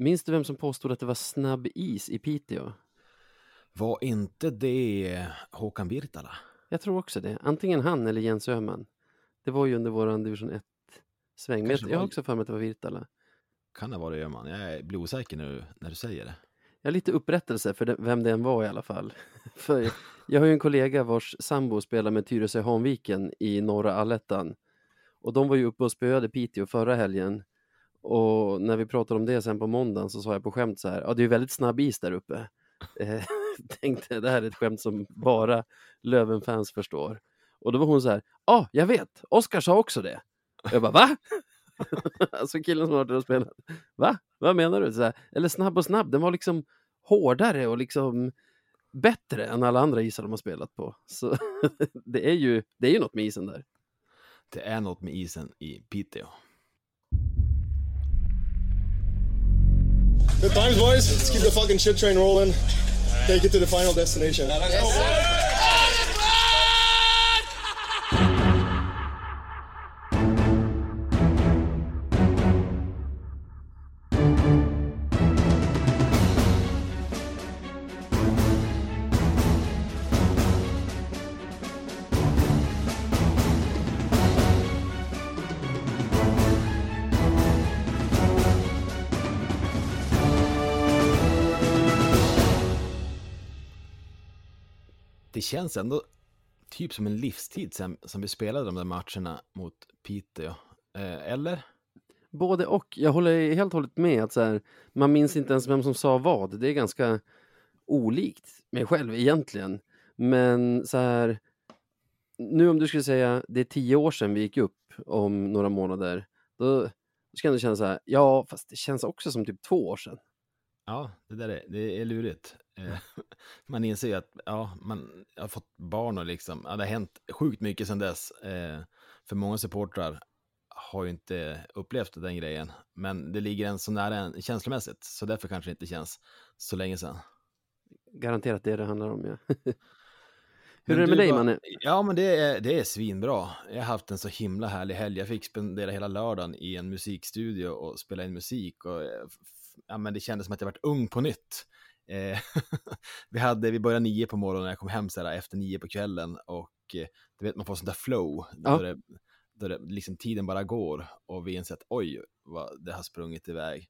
Minns du vem som påstod att det var snabb is i Piteå? Var inte det Håkan Virtala? Jag tror också det. Antingen han eller Jens Öhman. Det var ju under våran division 1-sväng. Men jag, har var- också för mig att det var Virtala. Kan det vara det Öhman? Jag blir osäker du, när du säger det. Jag har lite upprättelse för vem det än var i alla fall. för jag har ju en kollega vars sambo spelar med Tyresö Hanviken i norra allettan. Och de var ju uppe och spöade Piteå förra helgen. Och när vi pratade om det sen på måndagen så sa jag på skämt så här, ja det är ju väldigt snabb is där uppe. Eh, tänkte det här är ett skämt som bara Löven-fans förstår. Och då var hon så här, ja ah, jag vet, Oskar sa också det. Och jag bara, va? alltså killen som har varit där och spelat, va? Vad menar du? Så här, eller snabb och snabb, den var liksom hårdare och liksom bättre än alla andra isar de har spelat på. Så det är ju, det är ju något med isen där. Det är något med isen i Piteå. Good times, boys. Let's keep the fucking shit train rolling. Take it to the final destination. Känns ändå typ som en livstid sen som vi spelade de där matcherna mot Piteå. Eh, eller? Både och. Jag håller helt och hållet med att så här, man minns inte ens vem som sa vad. Det är ganska olikt mig själv egentligen. Men så här, nu om du skulle säga det är tio år sedan vi gick upp om några månader, då ska jag ändå känna så här, ja, fast det känns också som typ två år sedan. Ja, det där är, det är lurigt. Eh, man inser ju att ja, man har fått barn och liksom, ja, det har hänt sjukt mycket sedan dess. Eh, för många supportrar har ju inte upplevt den grejen, men det ligger en så nära en känslomässigt, så därför kanske det inte känns så länge sedan. Garanterat det det handlar om, ja. Men Hur är det med dig, Manne? Ja, men det är, det är svinbra. Jag har haft en så himla härlig helg. Jag fick spendera hela lördagen i en musikstudio och spela in musik. Och, eh, ja, men det kändes som att jag varit ung på nytt. Eh, vi, hade, vi började nio på morgonen, jag kom hem så här, efter nio på kvällen och eh, du vet man får sånt där flow. Ja. Det, då det, liksom, tiden bara går och vi inser att oj, vad det har sprungit iväg.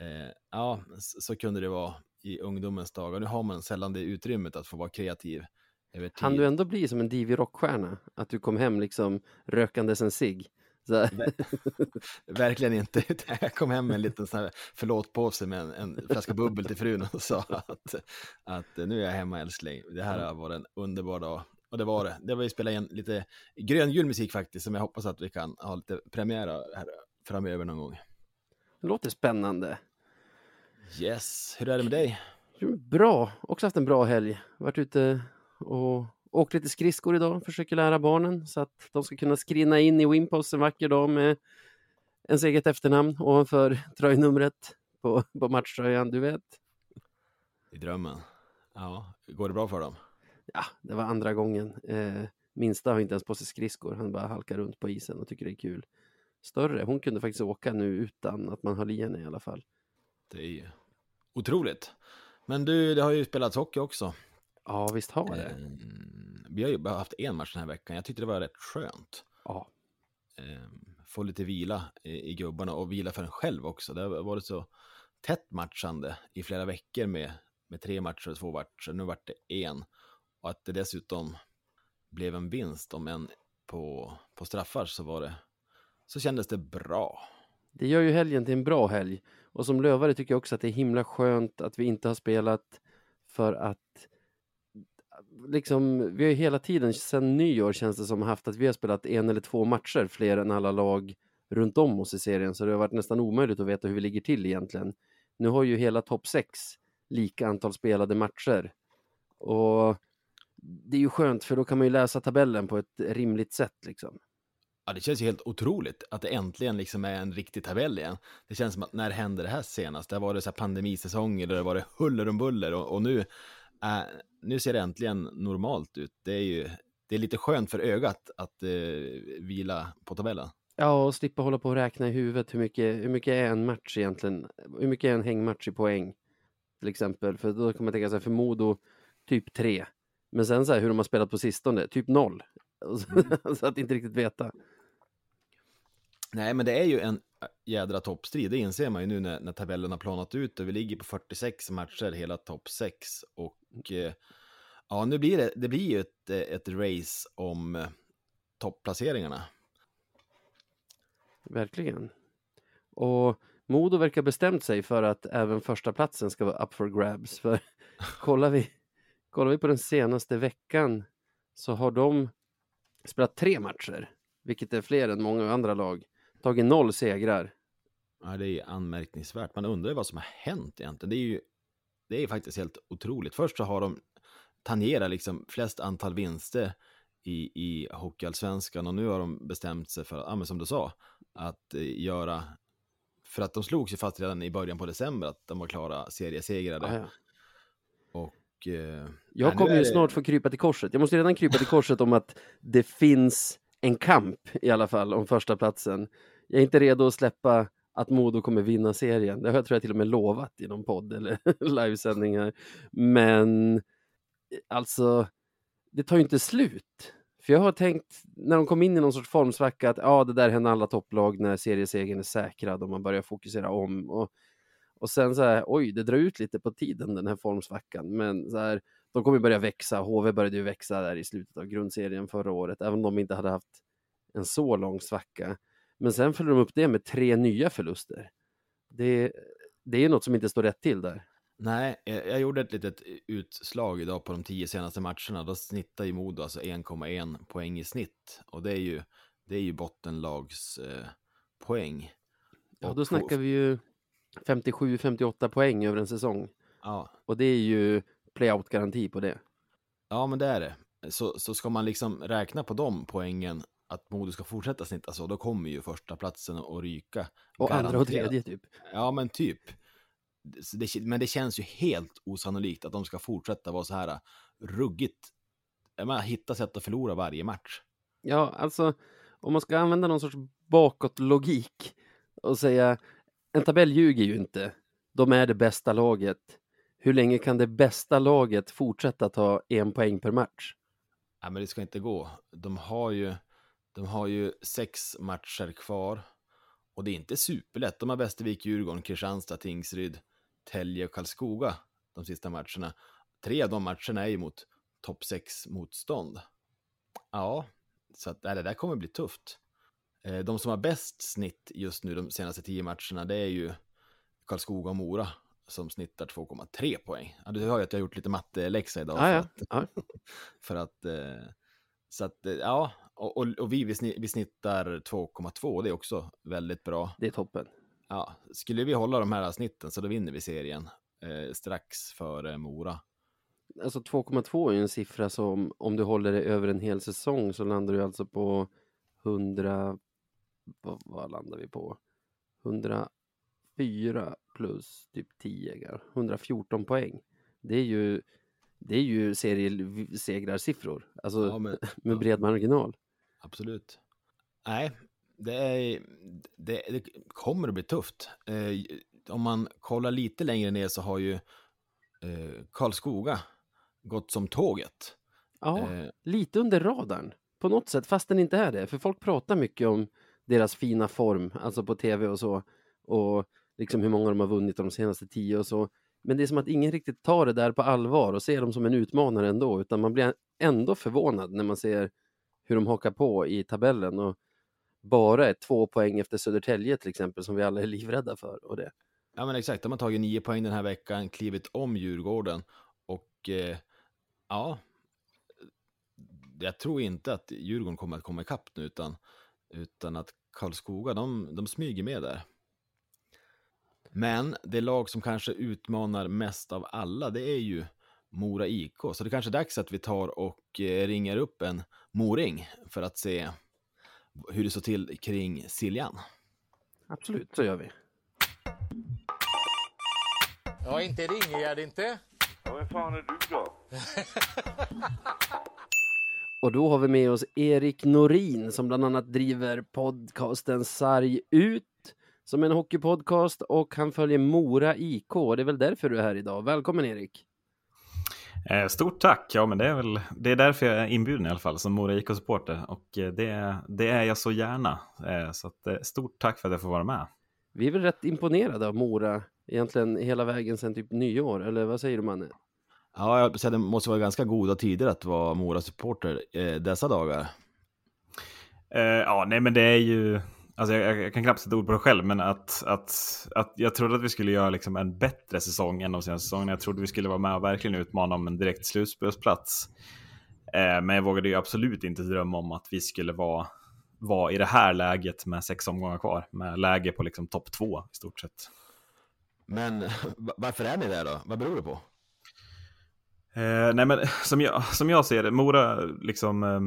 Eh, ja, så, så kunde det vara i ungdomens dagar. Nu har man sällan det utrymmet att få vara kreativ. Han du ändå bli som en divig rockstjärna? Att du kom hem liksom rökandes en cigg? Här. Verkligen inte. Jag kom hem med en liten sån här förlåt-påse med en, en flaska bubbel till frun och sa att, att nu är jag hemma älskling. Det här har varit en underbar dag. Och det var det. Det var ju spela in lite grön musik faktiskt som jag hoppas att vi kan ha lite premiär här framöver någon gång. Det låter spännande. Yes, hur är det med dig? Bra, också haft en bra helg. Varit ute och åkt lite skridskor idag, försöker lära barnen så att de ska kunna skrinna in i Wimpos en vacker dag med ens eget efternamn ovanför tröjnumret på, på matchtröjan, du vet. I drömmen? Ja, går det bra för dem? Ja, det var andra gången. Eh, minsta har inte ens på sig skridskor, han bara halkar runt på isen och tycker det är kul. Större, hon kunde faktiskt åka nu utan att man höll i henne i alla fall. Det är ju otroligt. Men du, det har ju spelats hockey också. Ja, visst har det. Eh, Vi har ju bara haft en match den här veckan. Jag tyckte det var rätt skönt. Ja, eh, få lite vila i, i gubbarna och vila för en själv också. Det har varit så tätt matchande i flera veckor med, med tre matcher och två matcher. Nu vart det en. Och att det dessutom blev en vinst, om en på, på straffar, så var det så kändes det bra. Det gör ju helgen till en bra helg. Och som lövare tycker jag också att det är himla skönt att vi inte har spelat för att liksom, vi har ju hela tiden sedan nyår känns det som haft att vi har spelat en eller två matcher fler än alla lag runt om oss i serien så det har varit nästan omöjligt att veta hur vi ligger till egentligen. Nu har ju hela topp 6 lika antal spelade matcher och det är ju skönt för då kan man ju läsa tabellen på ett rimligt sätt liksom. Ja, det känns ju helt otroligt att det äntligen liksom är en riktig tabell igen. Det känns som att när hände det här senast? Det har varit så här pandemisäsonger där det varit huller om buller och, och nu, äh, nu ser det äntligen normalt ut. Det är ju det är lite skönt för ögat att eh, vila på tabellen. Ja, och slippa hålla på och räkna i huvudet hur mycket, hur mycket är en match egentligen? Hur mycket är en hängmatch i poäng? Till exempel, för då kan man tänka sig för Modo typ tre. Men sen så här hur de har spelat på sistone, typ noll. så att inte riktigt veta. Nej, men det är ju en jädra toppstrid, det inser man ju nu när, när tabellen har planat ut och vi ligger på 46 matcher hela topp 6 och eh, ja, nu blir det, det blir ju ett, ett race om eh, topplaceringarna. Verkligen. Och Modo verkar bestämt sig för att även första platsen ska vara up for grabs. För kollar vi, kollar vi på den senaste veckan så har de spelat tre matcher, vilket är fler än många andra lag. Tagit noll segrar. Ja, det är anmärkningsvärt. Man undrar vad som har hänt egentligen. Det är ju det är faktiskt helt otroligt. Först så har de tangerat liksom flest antal vinster i, i Hockeyallsvenskan och nu har de bestämt sig för, ja, men som du sa, att eh, göra, för att de slog sig fast redan i början på december att de var klara seriesegrade. Ah, ja. Och, eh, Jag kommer ju det- snart få krypa till korset. Jag måste redan krypa till korset om att det finns en kamp i alla fall om första platsen. Jag är inte redo att släppa att Modo kommer vinna serien. Det har jag tror jag till och med lovat i någon podd eller livesändningar. Men eh, alltså, det tar ju inte slut. För jag har tänkt, när de kom in i någon sorts formsvacka, att ja, det där händer alla topplag när seriesegern är säkrad och man börjar fokusera om. Och, och sen så här, oj, det drar ut lite på tiden den här formsvackan. Men så här, de kommer börja växa. HV började ju växa där i slutet av grundserien förra året, även om de inte hade haft en så lång svacka. Men sen följde de upp det med tre nya förluster. Det, det är något som inte står rätt till där. Nej, jag, jag gjorde ett litet utslag idag på de tio senaste matcherna. Då snittar ju Modo alltså 1,1 poäng i snitt. Och det är ju, det är ju bottenlags eh, poäng. Ja, då snackar vi ju 57-58 poäng över en säsong. Ja, Och det är ju playout-garanti på det. ja, men det är det. Så, så ska man liksom räkna på de poängen, att Modo ska fortsätta snitta så, då kommer ju första platsen att ryka. Och andra och tredje typ. Ja, men typ. Det, men det känns ju helt osannolikt att de ska fortsätta vara så här äh, ruggigt. Menar, hitta sätt att förlora varje match. Ja, alltså om man ska använda någon sorts bakåtlogik och säga en tabell ljuger ju inte. De är det bästa laget. Hur länge kan det bästa laget fortsätta ta en poäng per match? Nej, men det ska inte gå. De har ju, de har ju sex matcher kvar. Och det är inte superlätt. De har Västervik, Djurgården, Kristianstad, Tingsryd, Tälje och Karlskoga de sista matcherna. Tre av de matcherna är ju mot topp sex motstånd. Ja, så att, det där kommer bli tufft. Eh, De som har bäst snitt just nu de senaste tio matcherna, det är ju Karlskoga och Mora som snittar 2,3 poäng. Ja, du hör ju att jag har gjort lite matteläxa idag. Ja, för ja. att- ja. för att, eh, så att, eh, ja, och, och, och vi, vi sni- vi snittar 2,2, det är också väldigt bra. Det är toppen. Ja, skulle vi hålla de här snitten så då vinner vi serien eh, strax före Mora. Alltså 2,2 är ju en siffra som om du håller det över en hel säsong så landar du alltså på 100, vad, vad landar vi på? 104 plus typ 10, 114 poäng. Det är ju, det är ju seriesegrarsiffror, alltså Ja, men, med bred marginal. Absolut. Nej, det, är, det, det kommer att bli tufft. Eh, om man kollar lite längre ner så har ju eh, Karlskoga gått som tåget. Ja, Eh, lite under radarn på något sätt, fast den inte är det. För folk pratar mycket om deras fina form, alltså på tv och så. Och liksom hur många de har vunnit de senaste tio och så. Men det är som att ingen riktigt tar det där på allvar och ser dem som en utmanare ändå, utan man blir ändå förvånad när man ser hur de hakar på i tabellen och bara är två poäng efter Södertälje till exempel, som vi alla är livrädda för. Och det. Ja men exakt, de har tagit nio poäng den här veckan, klivit om Djurgården och eh, ja, jag tror inte att Djurgården kommer att komma ikapp nu utan, utan att Karlskoga, de, de smyger med där. Men det lag som kanske utmanar mest av alla, det är ju Mora IK. Så det kanske är dags att vi tar och eh, ringer upp en moring för att se hur det står till kring Siljan. Absolut, så gör vi. Ja, inte ringer jag det inte. Ja, vem fan är du då? Och då har vi med oss Erik Norin som bland annat driver podcasten Sarg ut som en hockeypodcast och han följer Mora IK. Det är väl därför du är här idag. Välkommen Erik! Eh, stort tack! Ja, men det är väl det är därför jag är inbjuden i alla fall som Mora IK-supporter och eh, det, det är jag så gärna. Eh, så att, stort tack för att jag får vara med. Vi är väl rätt imponerade av Mora egentligen hela vägen sedan typ nyår, eller vad säger du Manne? Ja, det måste vara ganska goda tider att vara Mora-supporter dessa dagar. ja, nej men det är ju Alltså jag, jag, kan knappt sätta ord på det själv, men att, att, att jag trodde att vi skulle göra liksom en bättre säsong än de senaste säsongerna. Jag trodde vi skulle vara med och verkligen utmana om en direkt slutspelsplats. Eh, men jag vågade ju absolut inte drömma om att vi skulle vara, vara i det här läget med sex omgångar kvar. Med läge på liksom topp två i stort sett. Men varför är ni där då? Vad beror det på? Eh, nej men som jag, som jag ser det, Mora liksom eh,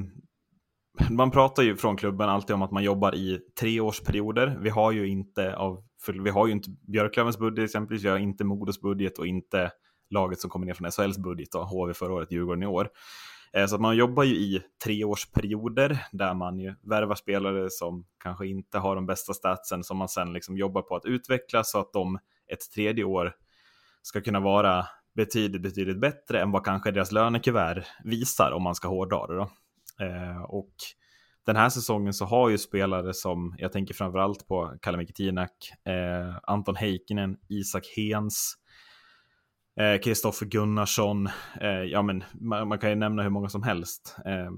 man pratar ju från klubben alltid om att man jobbar i treårsperioder. Vi har ju inte av, för vi har ju inte Björklövens budget exempelvis, vi har inte Modos budget och inte laget som kommer ner från SHLs budget, då, HV förra året, Djurgården i år. Eh, så att man jobbar ju i treårsperioder där man ju värvar spelare som kanske inte har de bästa statsen som man sen liksom jobbar på att utveckla så att de ett tredje år ska kunna vara betydligt, betydligt bättre än vad kanske deras lönekuvert visar om man ska hårdra det. Då. Eh, och den här säsongen så har ju spelare som, jag tänker framförallt på Kalle Mikitinak, eh, Anton Heikkinen, Isak Hens, Kristoffer eh, Gunnarsson, eh, ja men man, man, kan ju nämna hur många som helst. Eh,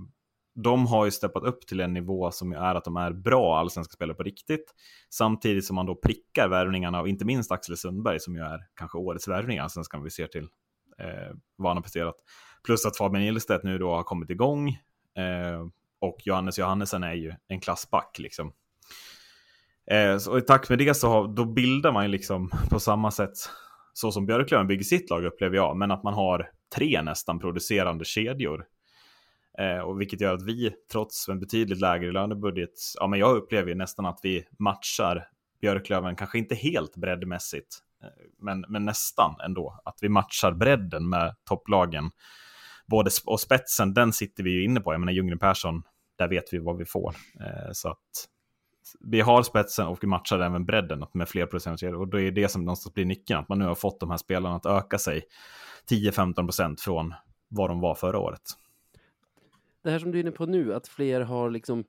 de har ju steppat upp till en nivå som är att de är bra allsvenska spelare på riktigt. Samtidigt som man då prickar värvningarna och inte minst Axel Sundberg som ju är kanske årets värvning i allsvenskan vi ser till eh, vad han har presterat. Plus att Fabian Ilstedt nu då har kommit igång, Eh, och Johannes Johannesen är ju en klassback liksom. Eh, så i takt med det så har, då bildar man ju liksom på samma sätt så som Björklöven bygger sitt lag upplever jag, men att man har tre nästan producerande kedjor. Eh, och vilket gör att vi, trots en betydligt lägre lönebudget, ja men jag upplever ju nästan att vi matchar Björklöven, kanske inte helt breddmässigt, eh, men, men nästan ändå. Att vi matchar bredden med topplagen både och spetsen, den sitter vi ju inne på. Jag menar Ljunggren Persson, där vet vi vad vi får. Eh, så att vi har spetsen och vi matchar även bredden med fler producenter. Och då är det som någonstans blir nyckeln, att man nu har fått de här spelarna att öka sig 10-15 procent från vad de var förra året. Det här som du är inne på nu, att fler har liksom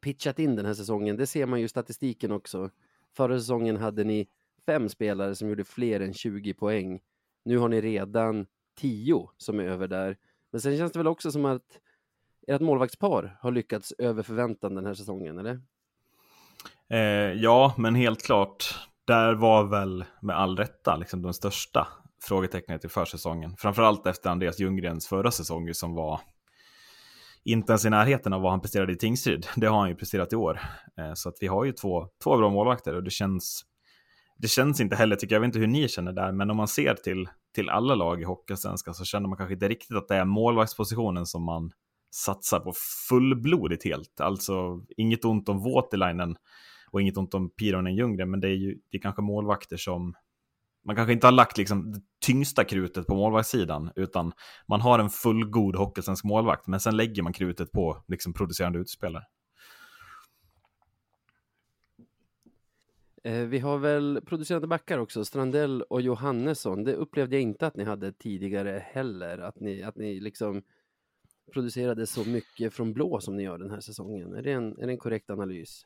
pitchat in den här säsongen, det ser man ju i statistiken också. Förra säsongen hade ni fem spelare som gjorde fler än 20 poäng. Nu har ni redan tio som är över där. Men sen känns det väl också som att ert målvaktspar har lyckats över förväntan den här säsongen, eller? Eh, ja, men helt klart. Där var väl med all rätta liksom de största frågetecknet i försäsongen. Framförallt efter Andreas Ljunggrens förra säsong som var inte ens i närheten av vad han presterade i Tingsryd. Det har han ju presterat i år. Eh, så att vi har ju två, två bra målvakter och det känns det känns inte heller, tycker jag, jag vet inte hur ni känner där, men om man ser till, till alla lag i Hockeyallsvenskan så känner man kanske inte riktigt att det är målvaktspositionen som man satsar på fullblodigt helt. Alltså inget ont om Voutilainen och inget ont om Pironen Ljunggren, men det är ju det är kanske målvakter som man kanske inte har lagt liksom det tyngsta krutet på målvaktssidan, utan man har en fullgod hockeysvensk målvakt, men sen lägger man krutet på liksom producerande utspelare. Eh, vi har väl producerande backar också, Strandell och Johannesson. Det upplevde jag inte att ni hade tidigare heller, att ni, att ni liksom producerade så mycket från blå som ni gör den här säsongen. Är det en, är det en korrekt analys?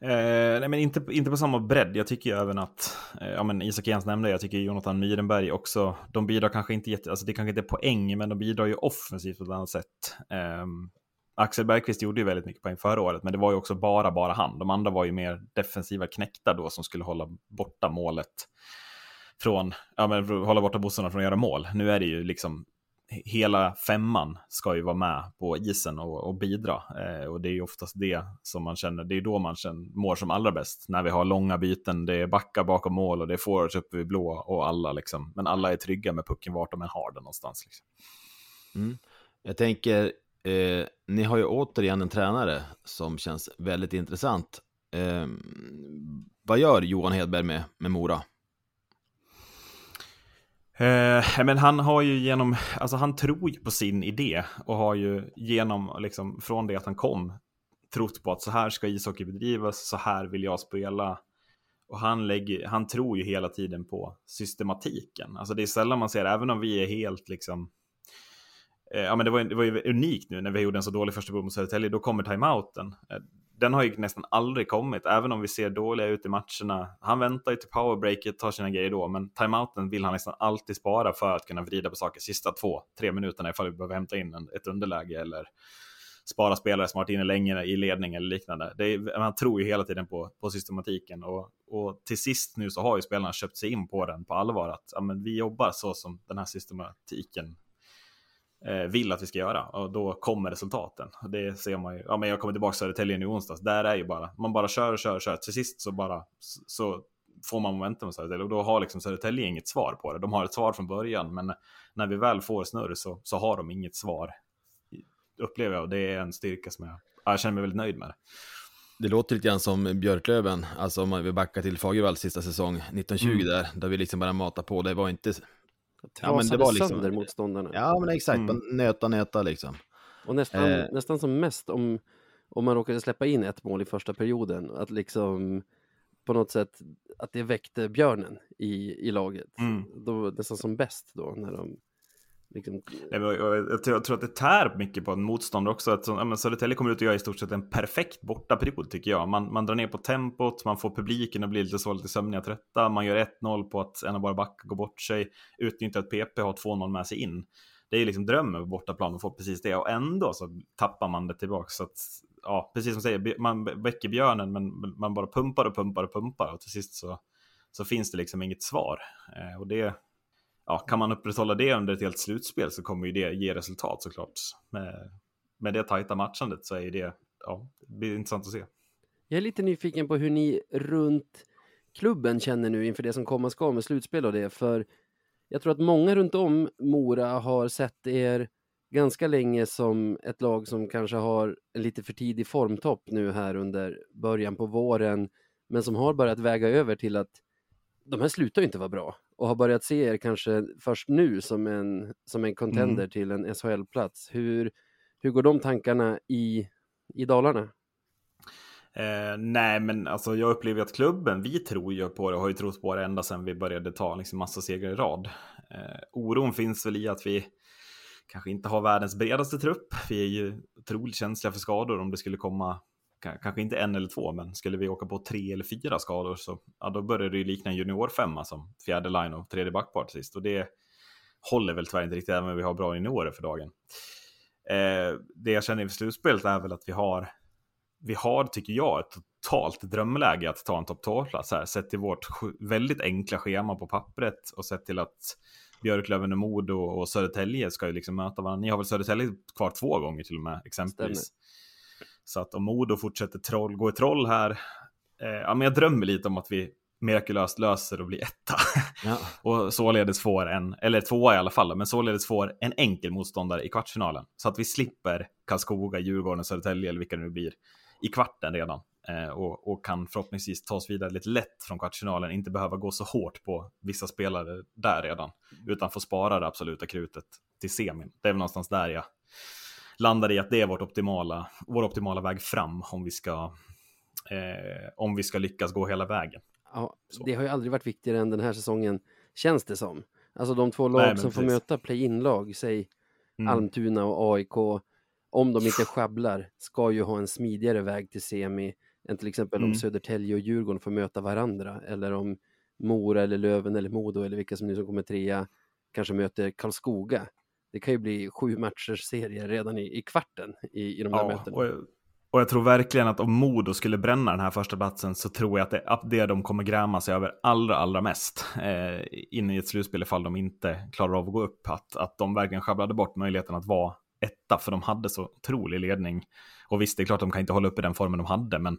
Eh, nej, men inte, inte på samma bredd. Jag tycker ju även att, eh, ja men Isak Jens nämnde, jag tycker Jonathan Myrenberg också, de bidrar kanske inte jätte, alltså det kanske inte är poäng, men de bidrar ju offensivt på ett annat sätt. Eh, Axel Bergqvist gjorde ju väldigt mycket poäng förra året, men det var ju också bara, bara han. De andra var ju mer defensiva knäckta då som skulle hålla borta målet från, ja men hålla borta bossarna från att göra mål. Nu är det ju liksom hela femman ska ju vara med på isen och, och bidra. Eh, och det är ju oftast det som man känner, det är då man känner, mår som allra bäst. När vi har långa byten, det är backar bakom mål och det är forwards uppe vid blå och alla liksom. Men alla är trygga med pucken vart de än har den någonstans. Liksom. Mm. Jag tänker, Eh, ni har ju återigen en tränare som känns väldigt intressant. Eh, vad gör Johan Hedberg med, med Mora? Eh, men han har ju genom, alltså han tror ju på sin idé och har ju genom, liksom från det att han kom, trott på att så här ska ishockey bedrivas, så här vill jag spela. Och han, lägger, han tror ju hela tiden på systematiken. Alltså det är sällan man ser, även om vi är helt liksom, Eh, ja men det var, det var ju unikt nu när vi gjorde en så dålig första mot Södertälje, då kommer timeouten. Eh, den har ju nästan aldrig kommit, även om vi ser dåliga ut i matcherna. Han väntar ju till powerbreaket, tar sina grejer då, men timeouten vill han nästan alltid spara för att kunna vrida på saker sista två, tre minuterna ifall vi behöver hämta in en, ett underläge eller spara spelare som varit inne länge i ledning eller liknande. Det är, man tror ju hela tiden på, på systematiken och, och till sist nu så har ju spelarna köpt sig in på den på allvar att ja, men vi jobbar så som den här systematiken vill att vi ska göra och då kommer resultaten. Det ser man ju. Ja, men jag kommer tillbaka till Södertälje nu i onsdags. Där är ju bara man bara kör och kör och kör. Till sist så bara så får man momentum med Södertälje och då har liksom Södertälje inget svar på det. De har ett svar från början, men när vi väl får snurr så, så har de inget svar. Upplever jag och det är en styrka som jag, jag känner mig väldigt nöjd med. Det. Det låter lite grann som Björklöven, alltså om man vill backa till Fagervalls sista säsong 1920 mm. där, där vi liksom bara matar på. Det var inte ja, men det var liksom, sönder motståndarna. Ja, men exakt. Mm. Nöta, nöta liksom. Och nästan, eh. nästan som mest om, om man råkade släppa in ett mål i första perioden, att liksom på något sätt att det väckte björnen i, i laget. Mm. Då, nästan som bäst då när de Liksom... Jag, jag, jag, tror att det tär mycket på en motståndare också. Att, ja, Södertälje kommer ut och gör i stort sett en perfekt bortaperiod tycker jag. Man, man drar ner på tempot, man får publiken att bli lite så lite sömniga trötta. Man gör 1-0 på att en av våra backar går bort sig. Utnyttjar att PP har 2-0 med sig in. Det är liksom drömmen på bortaplan att få precis det och ändå så tappar man det tillbaka. Så att, ja, precis som du säger, man väcker björnen men man bara pumpar och pumpar och pumpar och till sist så, så finns det liksom inget svar. Eh, och det ja, kan man upprätthålla det under ett helt slutspel så kommer ju det ge resultat såklart. Med, med det tajta matchandet så är det, ja, det blir intressant att se. Jag är lite nyfiken på hur ni runt klubben känner nu inför det som komma ska med slutspel och det, för jag tror att många runt om Mora har sett er ganska länge som ett lag som kanske har en lite för tidig formtopp nu här under början på våren, men som har börjat väga över till att de här slutar ju inte vara bra och har börjat se er kanske först nu som en, som en contender mm. till en SHL-plats. Hur, hur går de tankarna i, i Dalarna? Eh, nej, men alltså jag upplever att klubben, vi tror ju på det och har ju trott på det ända sedan vi började ta liksom massa segrar i rad. Eh, oron finns väl i att vi kanske inte har världens bredaste trupp. Vi är ju otroligt känsliga för skador om det skulle komma kanske inte en eller två, men skulle vi åka på tre eller fyra skador så ja, då börjar det ju likna en juniorfemma som fjärde line och tredje backpart till sist. Och det håller väl tyvärr inte riktigt, även om vi har bra juniorer för dagen. Eh, det jag känner inför slutspelet är väl att vi har, vi har, tycker jag, ett totalt drömläge att ta en topp 2-plats här, sett till vårt väldigt enkla schema på pappret och sett till att Björklöven och Modo och Södertälje ska ju liksom möta varandra. Ni har väl Södertälje kvar två gånger till och med, exempelvis. Stämmer. Så att om Modo fortsätter troll, gå i troll här, eh, ja, men jag drömmer lite om att vi mirakulöst löser och blir etta. Ja. och således får en, eller tvåa i alla fall, men således får en enkel motståndare i kvartsfinalen. Så att vi slipper Karlskoga, Djurgården, Södertälje eller vilka det nu blir i kvarten redan. Eh, och, och, kan förhoppningsvis ta oss vidare lite lätt från kvartsfinalen, inte behöva gå så hårt på vissa spelare där redan, utan få spara det absoluta krutet till semin. Det är väl någonstans där jag landar i att det är vårt optimala, vår optimala väg fram om vi ska, eh, om vi ska lyckas gå hela vägen. Ja, det har ju aldrig varit viktigare än den här säsongen, känns det som. Alltså de två lag Nej, som precis. får möta play-in-lag, säg mm. Almtuna och AIK, om de inte sjabblar, ska ju ha en smidigare väg till semi än till exempel mm. om Södertälje och Djurgården får möta varandra, eller om Mora eller Löven eller Modo eller vilka som nu som kommer trea kanske möter Karlskoga det kan ju bli sju matchers serie redan i, i kvarten i, i de här ja, mötena. Och, och jag tror verkligen att om Modo skulle bränna den här första platsen så tror jag att det är det de kommer gräma sig över allra, allra mest eh, in i ett slutspel ifall de inte klarar av att gå upp. Att, att de verkligen sjabblade bort möjligheten att vara etta, för de hade så otrolig ledning. Och visst, det är klart de kan inte hålla uppe den formen de hade, men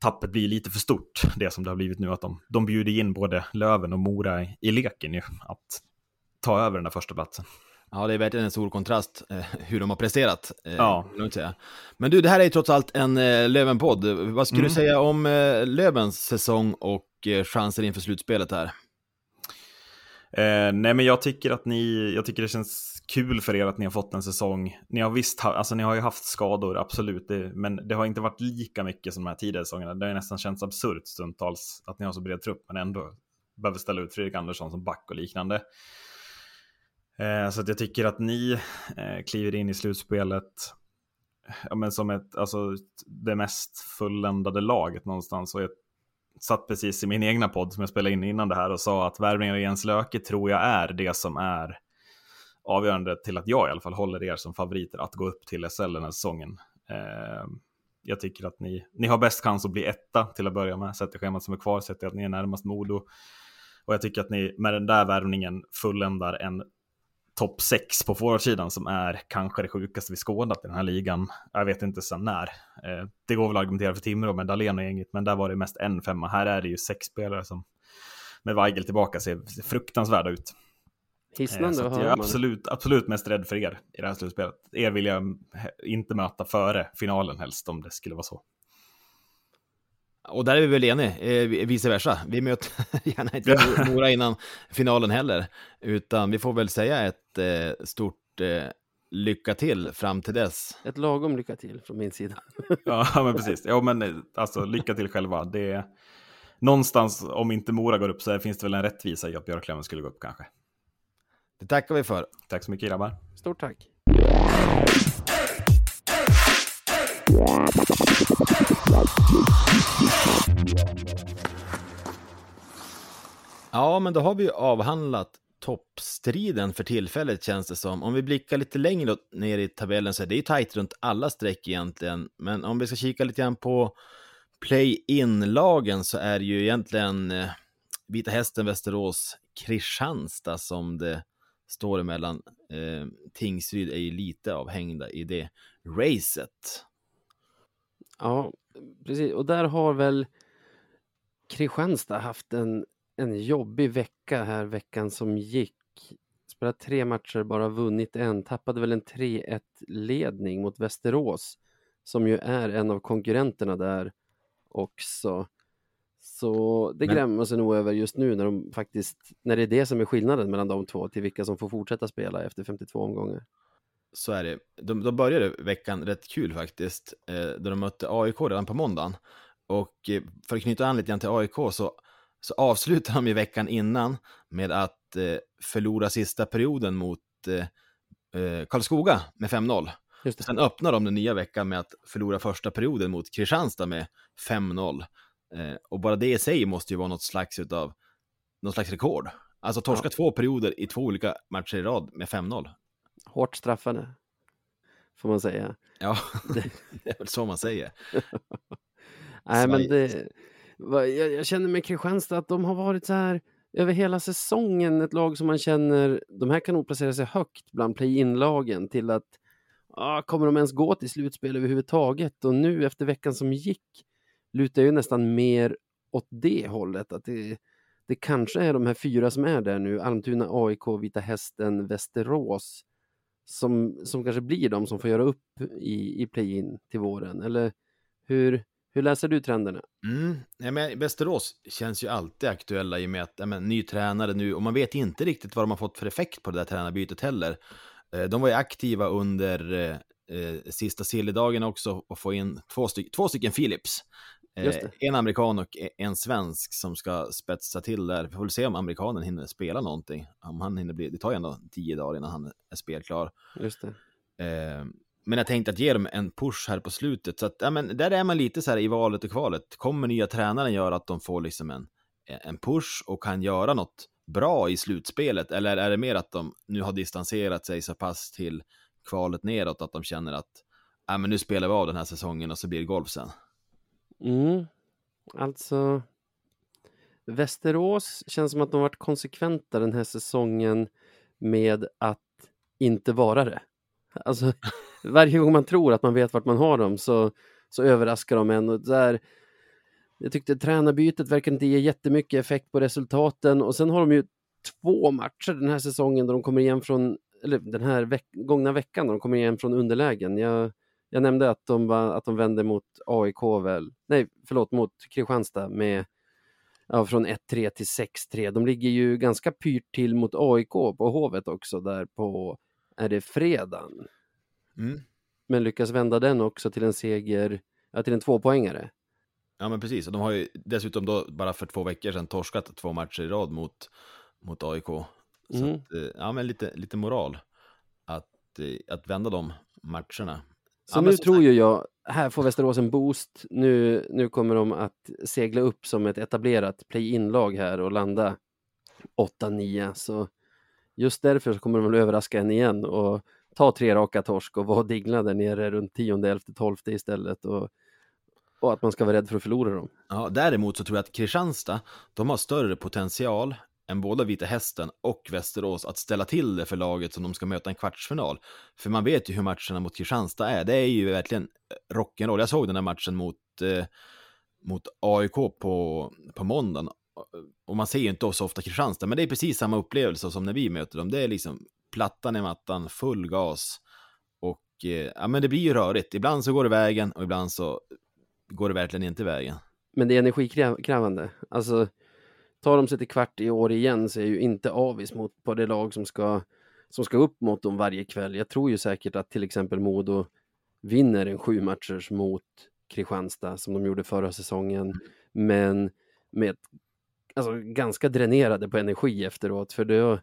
tappet blir lite för stort, det som det har blivit nu, att de, de bjuder in både Löven och Mora i, i leken ju, att ta över den där första platsen. Ja, det är verkligen en stor kontrast eh, hur de har presterat. Eh, ja. Säga. Men du, det här är ju trots allt en eh, Löven-podd. Vad skulle mm. du säga om eh, Lövens säsong och eh, chanser inför slutspelet här? Eh, nej, men jag tycker att ni, jag tycker det känns kul för er att ni har fått en säsong. Ni har visst, alltså ni har ju haft skador, absolut, det, men det har inte varit lika mycket som de här tidigare säsongerna. Det har nästan känts absurt stundtals att ni har så bred trupp, men ändå behöver ställa ut Fredrik Andersson som back och liknande. Eh, så att jag tycker att ni eh, kliver in i slutspelet ja, men som ett, alltså, det mest fulländade laget någonstans. Och jag satt precis i min egna podd som jag spelade in innan det här och sa att värvningen av Jens Löke tror jag är det som är avgörande till att jag i alla fall håller er som favoriter att gå upp till SL den här säsongen. Eh, jag tycker att ni, ni har bäst chans att bli etta till att börja med, sett schemat som är kvar, sett att ni är närmast Modo. Och jag tycker att ni med den där värvningen fulländar en topp 6 på forwardsidan som är kanske det sjukaste vi skådat i den här ligan. Jag vet inte sen när. Eh, det går väl att argumentera för Timrå med Dahlén och gänget, men där var det mest en femma. Här är det ju sex spelare som med Weigel tillbaka ser fruktansvärda ut. Hisnande eh, Jag är absolut, absolut mest rädd för er i det här slutspelet. Er vill jag inte möta före finalen helst om det skulle vara så. Och där är vi väl eniga, eh, vice versa. Vi möter gärna inte Mora innan finalen heller, utan vi får väl säga ett eh, stort eh, lycka till fram till dess. Ett lagom lycka till från min sida. Ja, men precis. Ja, men eh, alltså lycka till själva. Det är, någonstans, om inte Mora går upp, så finns det väl en rättvisa i att Björklöven skulle gå upp kanske. Det tackar vi för. Tack så mycket grabbar. Stort tack. Ja, men då har vi ju avhandlat toppstriden för tillfället känns det som. Om vi blickar lite längre ner i tabellen så är det ju tajt runt alla streck egentligen. Men om vi ska kika lite grann på play-in-lagen så är det ju egentligen eh, Vita Hästen, Västerås, Kristianstad som det står emellan. Eh, Tingsryd är ju lite avhängda i det racet. Ja, precis. Och där har väl Kristianstad haft en, en jobbig vecka här veckan som gick. Spelat tre matcher, bara vunnit en. Tappade väl en 3-1 ledning mot Västerås som ju är en av konkurrenterna där också. Så det man sig nog över just nu när de faktiskt, när det är det som är skillnaden mellan de två till vilka som får fortsätta spela efter 52 omgångar. Så är det. De, de började veckan rätt kul faktiskt, eh, då de mötte AIK redan på måndagen. Och eh, för att knyta an lite grann till AIK så, så avslutar de ju veckan innan med att eh, förlora sista perioden mot eh, eh, Karlskoga med 5-0. Just. Sen öppnar de den nya veckan med att förlora första perioden mot Kristianstad med 5-0. Eh, och bara det i sig måste ju vara något slags, utav, något slags rekord. Alltså torska två perioder i två olika matcher i rad med 5-0. Hårt straffade, får man säga. Ja, det är väl så man säger. Nej, men det, jag, jag känner med Kristianstad att de har varit så här över hela säsongen ett lag som man känner, de här kan nog placera sig högt bland play-in-lagen till att ah, kommer de ens gå till slutspel överhuvudtaget? Och nu efter veckan som gick lutar ju nästan mer åt det hållet. Att det, det kanske är de här fyra som är där nu, Almtuna, AIK, Vita Hästen, Västerås, som, som kanske blir de som får göra upp i, i play-in till våren. Eller hur, hur läser du trenderna? Mm. Ja, men Västerås känns ju alltid aktuella i och med att ja, men, ny tränare nu och man vet inte riktigt vad de har fått för effekt på det där tränarbytet heller. Eh, de var ju aktiva under eh, eh sista siljedagen också och få in två, styck, två stycken Philips. Eh, en amerikan och e- en svensk som ska spetsa till där. Vi får väl se om amerikanen hinner spela någonting. Om han hinner bli, det tar ju ändå tio dagar innan han är spelklar. Just det. Eh, men jag tänkte att ge dem en push här på slutet. Så att, ja, men där är man lite så här i valet och kvalet. Kommer nya tränaren göra att de får liksom en, en push och kan göra något bra i slutspelet? Eller är det mer att de nu har distanserat sig så pass till kvalet neråt att de känner att ja, men nu spelar vi av den här säsongen och så blir det golf sen? Mm. Alltså, Västerås känns som att de varit konsekventa den här säsongen med att inte vara det. Alltså, varje gång man tror att man vet vart man har dem så, så överraskar de en. Och där, jag tyckte tränarbytet verkar inte ge jättemycket effekt på resultaten och sen har de ju två matcher den här säsongen då de kommer igen från, eller den här veck, gångna veckan då de kommer igen från underlägen. Jag, jag nämnde att de, var, att de vände mot AIK väl, nej förlåt mot Kristianstad med ja, från 1-3 till 6-3. De ligger ju ganska pyrt till mot AIK på Hovet också där på, är det fredagen? Mm. Men lyckas vända den också till en seger, ja, till en tvåpoängare. Ja men precis, och de har ju dessutom då bara för två veckor sedan torskat två matcher i rad mot, mot AIK. Så Mm. att, eh, ja men lite, lite moral att, eh, att vända de matcherna. Så Ja, nu som tror ju jag, här får Västerås en boost. Nu, nu kommer de att segla upp som ett etablerat play-in-lag här och landa 8-9. Så just därför så kommer de väl överraska en igen och ta tre raka torsk och vara digna där nere runt 10, 11, 12 istället. Och, och att man ska vara rädd för att förlora dem. Ja, däremot så tror jag att Kristianstad, de har större potential än både Vita Hästen och Västerås att ställa till det för laget som de ska möta i en kvartsfinal. För man vet ju hur matcherna mot Kristianstad är. Det är ju verkligen eh, rock'n'roll. Jag såg den här matchen mot, eh, mot AIK på, på måndagen. Och man ser ju inte så ofta Kristianstad, men det är precis samma upplevelse som när vi möter dem. Det är liksom plattan i mattan, full gas. Och eh, ja, men det blir ju rörigt. Ibland så går det vägen och ibland så går det verkligen inte vägen. Men det är energikrävande. Alltså, tar de sig till kvart i år igen så är jag ju inte avis mot på det lag som ska, som ska upp mot dem varje kväll. Jag tror ju säkert att till exempel Modo vinner en sju matchers mot Kristianstad som de gjorde förra säsongen. Men med alltså, ganska dränerade på energi efteråt. För då,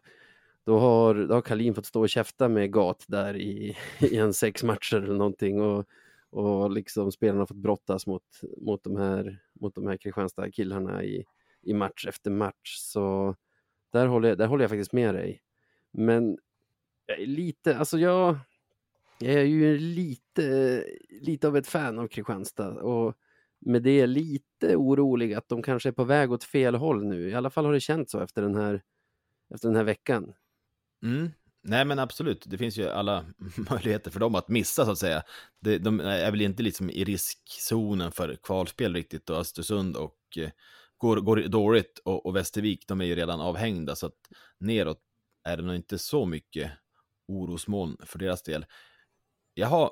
då har, då har Kalin fått stå och käfta med Gat där i, i en sex matcher eller någonting. Och, och liksom spelarna har fått brottas mot, mot de här, mot de här Kristianstad-killarna i, i match efter match. Så där håller, jag, där håller jag faktiskt med dig. Men jag är lite, alltså jag, jag är ju lite, lite av ett fan av Kristianstad och med det lite orolig att de kanske är på väg åt fel håll nu. I alla fall har det känts så efter den här, efter den här veckan. Mm. Nej men absolut, det finns ju alla möjligheter för dem att missa så att säga. De, de är väl inte liksom i riskzonen för kvalspel riktigt och Östersund och eh, går, går dåligt och, och Västervik, de är ju redan avhängda så att neråt är det nog inte så mycket orosmoln för deras del. Jag har,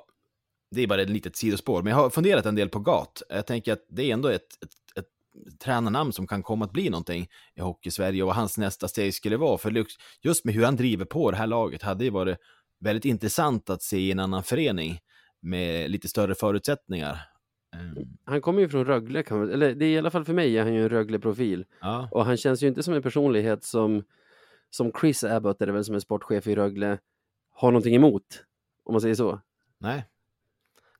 det är bara ett litet sidospår, men jag har funderat en del på GAT. Jag tänker att det är ändå ett, ett, ett tränarnamn som kan komma att bli någonting i Hockey-Sverige och vad hans nästa steg skulle vara. För just med hur han driver på det här laget hade ju varit väldigt intressant att se i en annan förening med lite större förutsättningar. Um, Han kommer ju från Rögle, kan man, eller det är i alla fall för mig är han ju en Rögle-profil. ja, Och han känns ju inte som en personlighet som, som Chris Abbott, är det väl som är sportchef i Rögle, har någonting emot. Om man säger så. nej.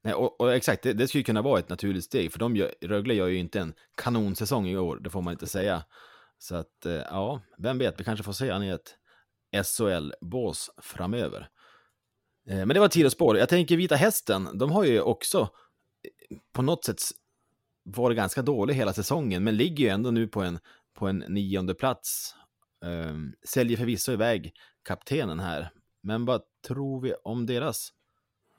Nej, och, och exakt, det, det skulle kunna vara ett naturligt steg, för de gör, Rögle gör ju inte en kanonsäsong i år, det får man inte säga. Så att, eh, ja, vem vet, vi kanske får se han i ett SHL-bås framöver. Eh, Men det var tid och spår. Jag tänker Vita Hästen, de har ju också på något sätt varit ganska dålig hela säsongen, men ligger ju ändå nu på en, på en nionde plats. Um, säljer förvisso iväg kaptenen här, men vad tror vi om deras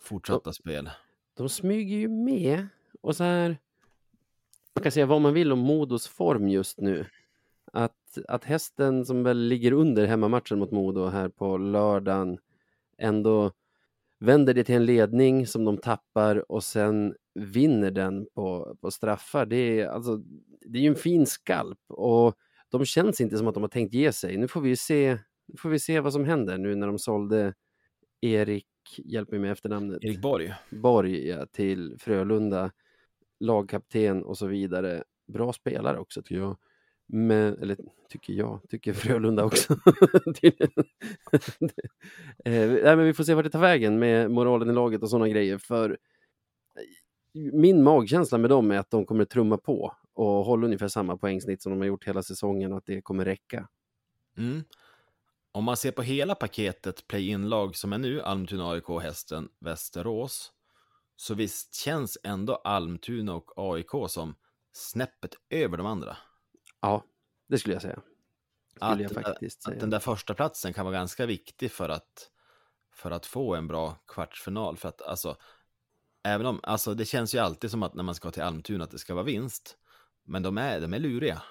fortsatta spel? De smyger ju med och så här. Man kan säga vad man vill om Modos form just nu. Att, att hästen som väl ligger under hemmamatchen mot Modo här på lördagen ändå vänder det till en ledning som de tappar och sen vinner den på, på straffar. Det är, alltså, det är ju en fin skalp och de känns inte som att de har tänkt ge sig. Nu får vi se, nu får vi se vad som händer nu när de sålde Erik, hjälp mig med efternamnet. Erik Borg. Borg ja, till Frölunda, lagkapten och så vidare. Bra spelare också tycker jag. Men, eller tycker jag, tycker Frölunda också. eh, nej, men vi får se vart det tar vägen med moralen i laget och sådana grejer. För min magkänsla med dem är att de kommer trumma på och hålla ungefär samma poängsnitt som de har gjort hela säsongen och att det kommer räcka. Mm. Om man ser på hela paketet play-in-lag som är nu, Almtuna, AIK, Hästen, Västerås, så visst känns ändå Almtuna och AIK som snäppet över de andra. Ja, det skulle jag säga. Skulle Att jag faktiskt Att säga. den där första platsen kan vara ganska viktig för att, för att få en bra kvartsfinal. För att alltså, även om, alltså det känns ju alltid som att när man ska till Almtuna att det ska vara vinst. Men de är, de är luriga.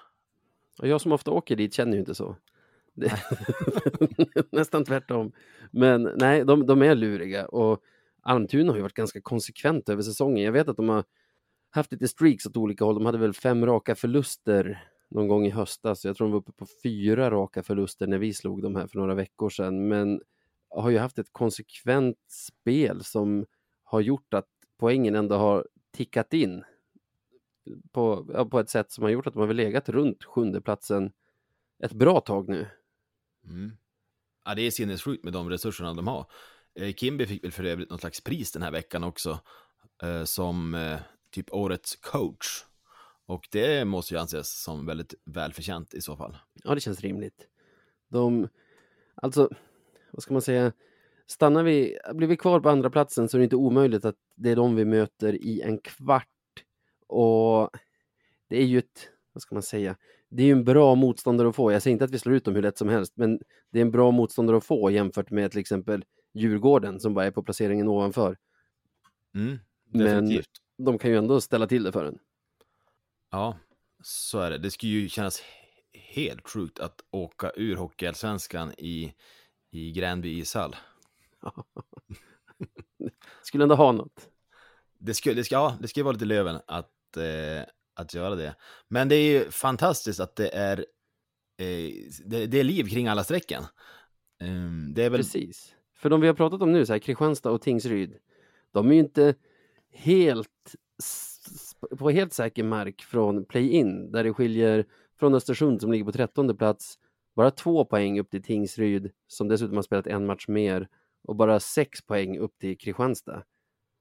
Och jag som ofta åker dit känner ju inte så. Det... Nästan tvärtom. Men nej, de, de är luriga och Almtuna har ju varit ganska konsekvent över säsongen. Jag vet att de har haft lite streaks åt olika håll. De hade väl fem raka förluster någon gång i höstas. Jag tror de var uppe på fyra raka förluster när vi slog dem här för några veckor sedan. Men har ju haft ett konsekvent spel som har gjort att poängen ändå har tickat in på, på ett sätt som har gjort att de har väl legat runt sjunde platsen ett bra tag nu. Mm. Ja, det är sinnessjukt med de resurserna de har. Eh, Kimby fick väl för övrigt något slags pris den här veckan också, eh, som eh, typ årets coach. Och det måste ju anses som väldigt välförtjänt i så fall. Ja, det känns rimligt. De, alltså, vad ska man säga, stannar vi, blir vi kvar på andra platsen så är det inte omöjligt att det är de vi möter i en kvart. Och det är ju ett, vad ska man säga, det är ju en bra motståndare att få. Jag säger inte att vi slår ut dem hur lätt som helst, men det är en bra motståndare att få jämfört med till exempel Djurgården som bara är på placeringen ovanför. Mm, Men de kan ju ändå ställa till det för en. Ja, så är det. Det skulle ju kännas helt sjukt att åka ur Hockeyallsvenskan i, i Gränby ishall. Skulle ändå ha något. Det skulle, det ska, ja, det ska ju vara lite Löven att, eh, att göra det. Men det är ju fantastiskt att det är, eh, det, det är liv kring alla strecken. Um, det är väl, Precis. För de vi har pratat om nu, så här, Kristianstad och Tingsryd, de är ju inte helt på helt säker mark från play-in, där det skiljer från Östersund som ligger på trettonde plats, bara två poäng upp till Tingsryd, som dessutom har spelat en match mer, och bara sex poäng upp till Kristianstad.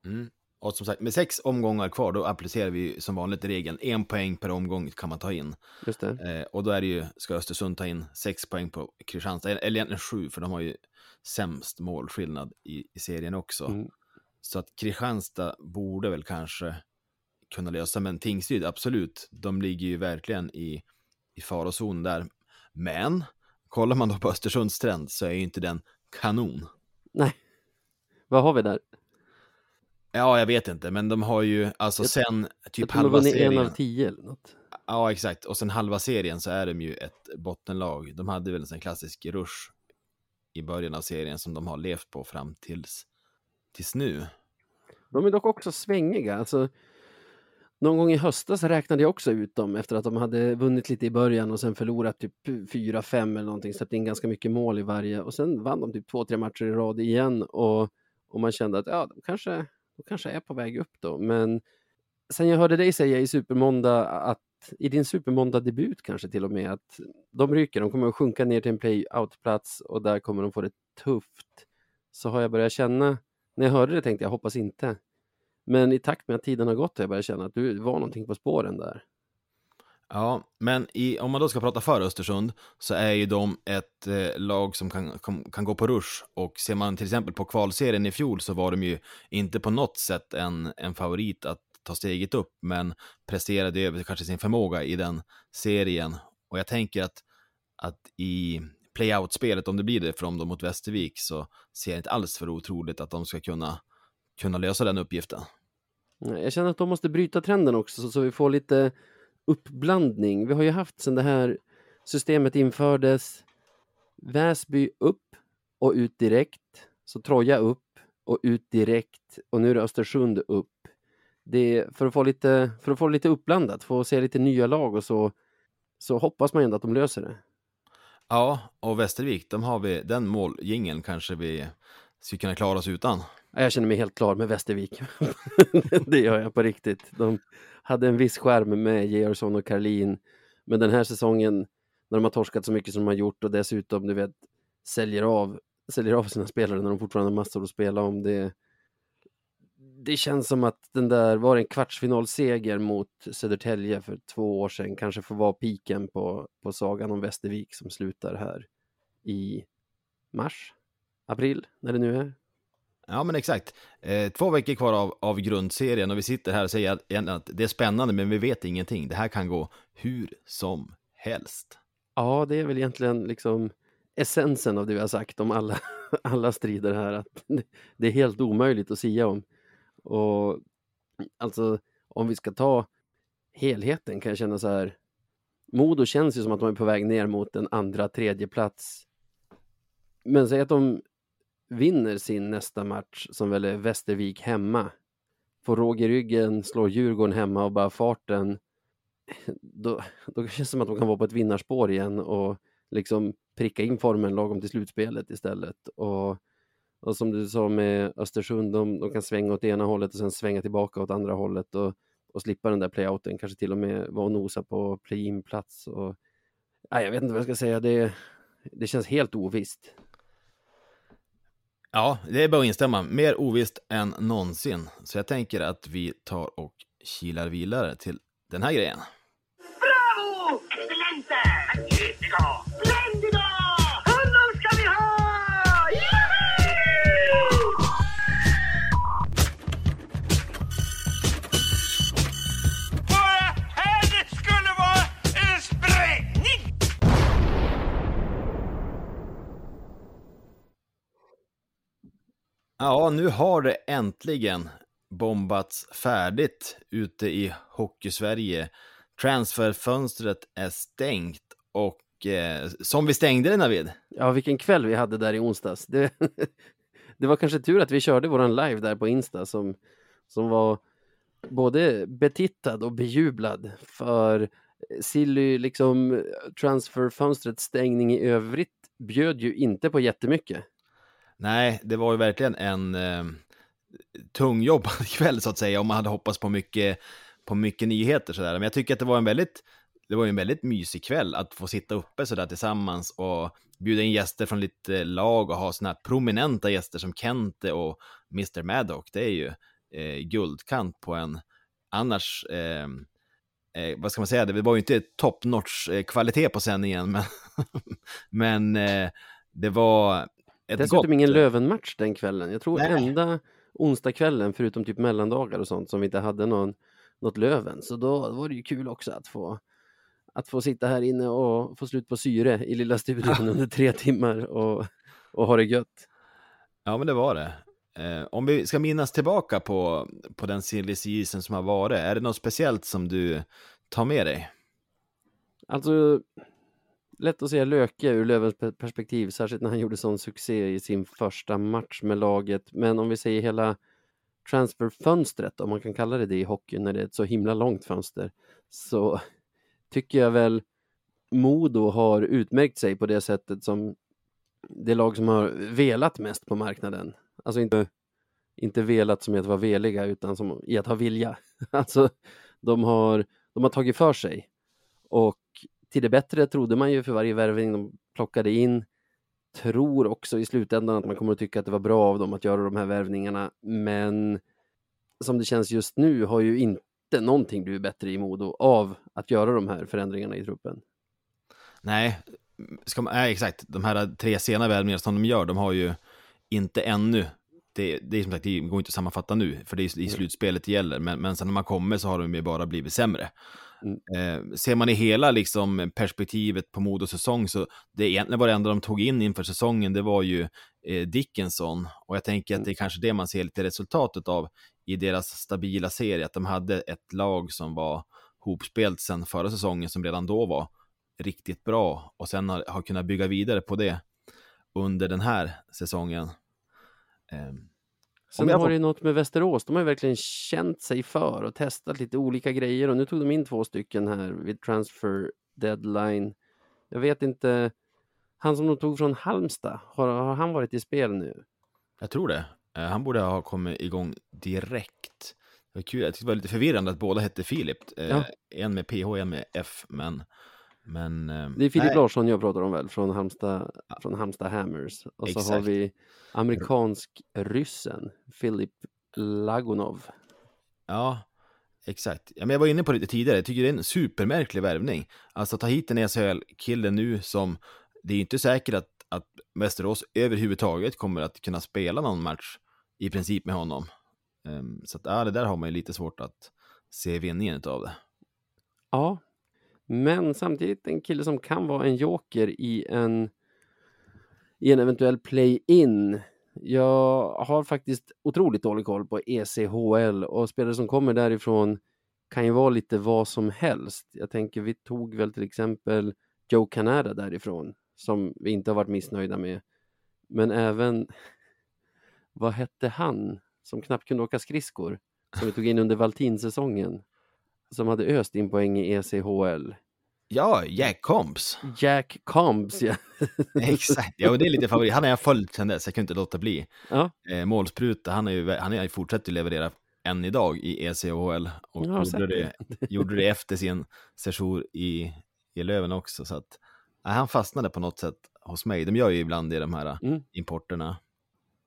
mm. Och som sagt, med sex omgångar kvar, då applicerar vi som vanligt regeln. En poäng per omgång kan man ta in. Just det. Eh, och då är det ju, ska Östersund ta in sex poäng på Kristianstad, eller egentligen sju, för de har ju sämst målskillnad i, i serien också. Mm. Så att Kristianstad borde väl kanske kunna lösa, men Tingsryd, absolut, de ligger ju verkligen i, i farozon där. Men kollar man då på Östersunds trend så är ju inte den kanon. Nej. Vad har vi där? Ja, jag vet inte, men de har ju alltså Jag- sen typ halva vunnit en serien. av tio eller något. Ja, exakt. Och sen halva serien så är de ju ett bottenlag. De hade väl en sån klassisk rush i början av serien som de har levt på fram tills, tills nu. De är dock också svängiga. Alltså, någon gång i höstas räknade jag också ut dem efter att de hade vunnit lite i början och sen förlorat typ 4-5 eller någonting, släppt in ganska mycket mål i varje och sen vann de typ två, tre matcher i rad igen och, och man kände att ja, de kanske, de kanske är på väg upp då. Men sen jag hörde dig säga i Supermåndag att i din Supermåndag-debut kanske till och med att de ryker, de kommer att sjunka ner till en play-out-plats och där kommer de få det tufft. Så har jag börjat känna, när jag hörde det tänkte jag hoppas inte. Men i takt med att tiden har gått har jag börjat känna att du var någonting på spåren där. Ja, men i, om man då ska prata för Östersund så är ju de ett eh, lag som kan, kan, kan gå på rush och ser man till exempel på kvalserien i fjol så var de ju inte på något sätt en, en favorit att ta steget upp men presterade över kanske sin förmåga i den serien och jag tänker att, att i playout-spelet, om det blir det från dem mot Västervik så ser jag inte alls för otroligt att de ska kunna, kunna lösa den uppgiften. Eh, jag känner att de måste bryta trenden också så, så vi får lite uppblandning. Vi har ju haft sedan det här systemet infördes Väsby upp och ut direkt, så Troja upp och ut direkt och nu är det Östersund upp. Det är för att få lite, för att få lite uppblandat, få se lite nya lag och så, så hoppas man ändå att de löser det. Ja, och Västervik, de har vi, den målgingen kanske vi skulle kunna klara oss utan. Jag känner mig helt klar med Västervik. det gör jag på riktigt. De hade en viss skärm med Georgsson och Karlin. Men den här säsongen, när de har torskat så mycket som de har gjort och dessutom, du vet, säljer av, säljer av sina spelare när de fortfarande har massor att spela om. Det, det känns som att den där var en kvartsfinalseger mot Södertälje för två år sedan. Kanske får vara piken på, på sagan om Västervik som slutar här i mars, april, när det nu är. Ja, men exakt. Eh, två veckor kvar av, av grundserien och vi sitter här och säger att, att det är spännande, men vi vet ingenting. Det här kan gå hur som helst. Ja, det är väl egentligen liksom essensen av det vi har sagt om alla, alla strider här. Att det är helt omöjligt att sia om. Och alltså, om vi ska ta helheten kan jag känna så här. Modo känns ju som att de är på väg ner mot en andra, tredje plats. Men säg att de vinner sin nästa match som väl är Västervik hemma. Får råg i ryggen, slår Djurgården hemma och bara farten. då, då känns det som att de kan vara på ett vinnarspår igen och liksom pricka in formen lagom till slutspelet istället. Och, och som du sa med Östersund, de, de kan svänga åt ena hållet och sen svänga tillbaka åt andra hållet och, och slippa den där playouten, kanske till och med vara och nosa på play-in-plats. Och, nej, jag vet inte vad jag ska säga, det, det känns helt ovisst. Ja, det är bara att instämma. Mer ovisst än någonsin. Så jag tänker att vi tar och kilar vidare till den här grejen. Bravo! Excellente! Magnifico! Ja, nu har det äntligen bombats färdigt ute i Hockeysverige. Transferfönstret är stängt och eh, som vi stängde det Navid. Ja, vilken kväll vi hade där i onsdags. Det, det var kanske tur att vi körde våran live där på Insta som, som var både betittad och bejublad för Silly, liksom transferfönstrets stängning i övrigt bjöd ju inte på jättemycket. Nej, det var ju verkligen en eh, tungjobbad kväll så att säga, om man hade hoppats på mycket, på mycket nyheter sådär. Men jag tycker att det var en väldigt, det var en väldigt mysig kväll att få sitta uppe sådär tillsammans och bjuda in gäster från lite lag och ha sådana här prominenta gäster som Kente och Mr Maddock. Det är ju eh, guldkant på en annars eh, eh, vad ska man säga, det var ju inte top notch eh, kvalitet på sändningen, men, men eh, det var ett Dessutom gott, ingen Löven-match den kvällen. Jag tror Nej. enda onsdagskvällen, förutom typ mellandagar och sånt, som vi inte hade någon, något Löven. Så då var det ju kul också att få, att få sitta här inne och få slut på syre i lilla studion under tre timmar och, och ha det gött. Ja, men det var det. Eh, om vi ska minnas tillbaka på, på den silly season som har varit, är det något speciellt som du tar med dig? Alltså, lätt att säga Löke ur Lövens perspektiv, särskilt när han gjorde sån succé i sin första match med laget. Men om vi säger hela transferfönstret, om man kan kalla det det i hockey, när det är ett så himla långt fönster, så tycker jag väl Modo har utmärkt sig på det sättet som det lag som har velat mest på marknaden. Alltså inte, inte velat som i att vara veliga, utan som i att ha vilja. Alltså, de har, de har tagit för sig. Och till det bättre trodde man ju för varje värvning de plockade in. Tror också i slutändan att man kommer att tycka att det var bra av dem att göra de här värvningarna. Men som det känns just nu har ju inte någonting blivit bättre i Modo av att göra de här förändringarna i truppen. Nej, ska man, nej, exakt. De här tre sena värvningarna som de gör, de har ju inte ännu det, det är som sagt, det går inte att sammanfatta nu, för det är i slutspelet det gäller, men, men sen när man kommer så har de ju bara blivit sämre. Mm. Eh, ser man i hela liksom, perspektivet på Modos säsong, så det egentligen var det enda de tog in inför säsongen, det var ju eh, Dickinson, och jag tänker att det är kanske det man ser lite resultatet av i deras stabila serie, att de hade ett lag som var hopspelt sen förra säsongen, som redan då var riktigt bra, och sen har, har kunnat bygga vidare på det under den här säsongen. Ehm, Sen har får- det något med Västerås, de har ju verkligen känt sig för och testat lite olika grejer och nu tog de in två stycken här vid transfer deadline. Jag vet inte, han som de tog från Halmstad, har, har han varit i spel nu? Jag tror det. Eh, Han borde ha kommit igång direkt. Det var kul, jag tyckte det var lite förvirrande att båda hette Filip. Eh, Ja. En med PH, en med F, men... men eh, Det är Filip nej, Larsson jag pratar om väl, från Halmstad, från Halmstad Hammers. Och så har Exakt. vi amerikansk-ryssen, Filip Lagunov. Ja, exakt. Ja, men jag var inne på det lite tidigare, jag tycker det är en supermärklig värvning. Alltså ta hit en SHL-kille nu som... Det är ju inte säkert att, att Västerås överhuvudtaget kommer att kunna spela någon match i princip med honom. Ehm, så att, ja, det där har man ju lite svårt att se vinningen av det. Ja, men samtidigt en kille som kan vara en joker i en, i en eventuell play-in. Jag har faktiskt otroligt dålig koll på ECHL och spelare som kommer därifrån kan ju vara lite vad som helst. Jag tänker vi tog väl till exempel Joe Canada därifrån som vi inte har varit missnöjda med. Men även, vad hette han som knappt kunde åka skridskor? Som vi tog in under Valtin-säsongen som hade öst in poäng i ECHL. Ja, Jack Combs. Jack Combs, ja. Exakt, ja, och det är lite favorit. Han har jag följt sedan dess, jag kunde inte låta bli. Ja. Eh, målspruta, han, är ju, han är, fortsätter ju leverera än idag i ECHL och sett gjorde det, gjorde det efter sin session i, i Löven också. Så att, nej, han fastnade på något sätt hos mig. De gör ju ibland det, de här Mm. importerna.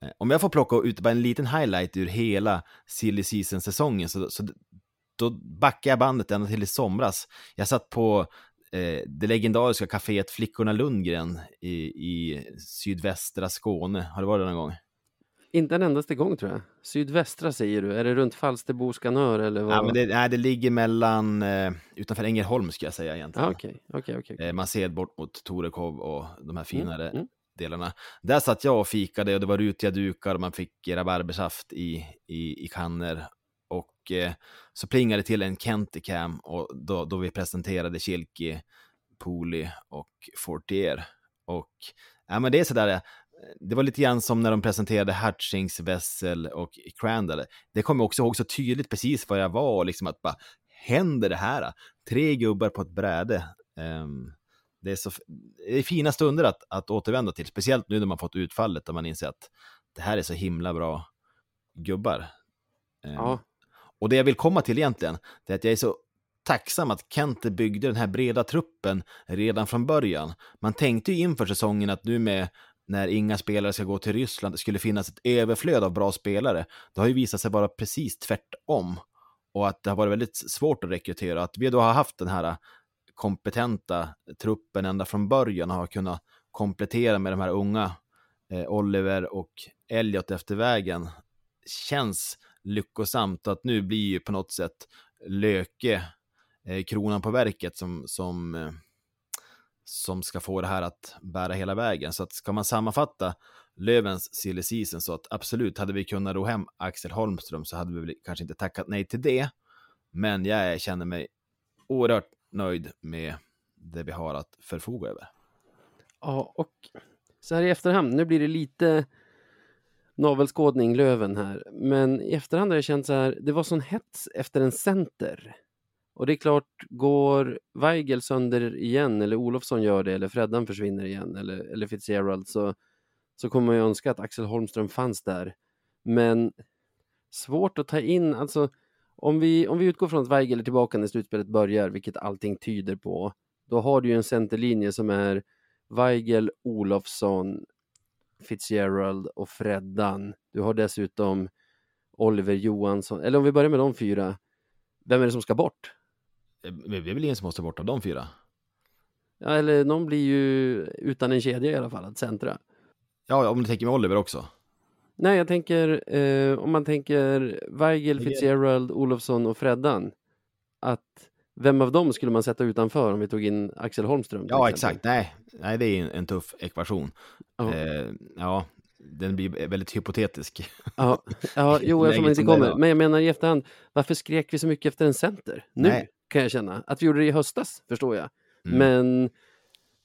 Eh, Om jag får plocka ut bara en liten highlight ur hela silly season-säsongen så, så då backar jag bandet ända till i somras. Jag satt på eh, det legendariska kaféet Flickorna Lundgren i, i sydvästra Skåne. Har du varit där någon gång? Inte en endaste gång tror jag. Sydvästra säger du. Är det runt Falsterbo skanör eller vad? Ja, men det, nej, det ligger mellan, eh, utanför Ängelholm ska jag säga egentligen. Ah, Okej, okej, okej. Eh, man ser bort mot Torekov och de här finare mm. delarna. Där satt jag och fikade och det var rutiga dukar och man fick rabarbersaft i, i, i kannor. Och eh, så plingade det till en Kenticam och då, då vi presenterade Kilki, Poli och Fortier. Och ja, men det är sådär, eh, det var lite grann som när de presenterade Hutchings, Wessel och Crandall. Det kommer jag också ihåg så tydligt precis vad jag var och liksom att bara, händer det här? Tre gubbar på ett bräde. Um, det, är så, det är fina stunder att, att återvända till, speciellt nu när man fått utfallet och man inser att det här är så himla bra gubbar. Ehm, ja, och det jag vill komma till egentligen, det är att jag är så tacksam att Kente byggde den här breda truppen redan från början. Man tänkte ju inför säsongen att nu med när inga spelare ska gå till Ryssland, det skulle finnas ett överflöd av bra spelare. Det har ju visat sig vara precis tvärtom. Och att det har varit väldigt svårt att rekrytera. Att vi då har haft den här kompetenta truppen ända från början och har kunnat komplettera med de här unga eh, Oliver och Elliot efter vägen känns lyckosamt att nu blir ju på något sätt Löke eh, kronan på verket som, som, eh, som ska få det här att bära hela vägen. Så att ska man sammanfatta Lövens silly season så att absolut, hade vi kunnat ro hem Axel Holmström så hade vi väl kanske inte tackat nej till det. Men jag känner mig oerhört nöjd med det vi har att förfoga över. ja, och så här i efterhand, nu blir det lite navelskådning Löven här, men i efterhand har jag känt så här, det var sån hets efter en center. Och det är klart, går Weigel sönder igen, eller Olofsson gör det, eller Freddan försvinner igen, eller, eller Fitzgerald, så, så kommer man ju önska att Axel Holmström fanns där. Men svårt att ta in, alltså om vi, om vi utgår från att Weigel är tillbaka när slutspelet börjar, vilket allting tyder på, då har du ju en centerlinje som är Weigel, Olofsson, Fitzgerald och Freddan. Du har dessutom Oliver Johansson, eller om vi börjar med de fyra, vem är det som ska bort? Eh, Det är väl ingen som måste bort av de fyra? Ja, eller någon blir ju utan en kedja i alla fall att centra. Ja, om du tänker med Oliver också. Nej, jag tänker eh, om man tänker Weigel, Fitzgerald, Olofsson och Freddan. Att vem av dem skulle man sätta utanför om vi tog in Axel Holmström? Ja, exakt. Nej, nej det är en, en tuff ekvation. Ja. Eh, ja, den blir väldigt hypotetisk. Ja, ja jo, eftersom man inte kommer. Men jag menar i efterhand, varför skrek vi så mycket efter en center? Nu Nej. kan jag känna. Att vi gjorde det i höstas förstår jag. Mm. Men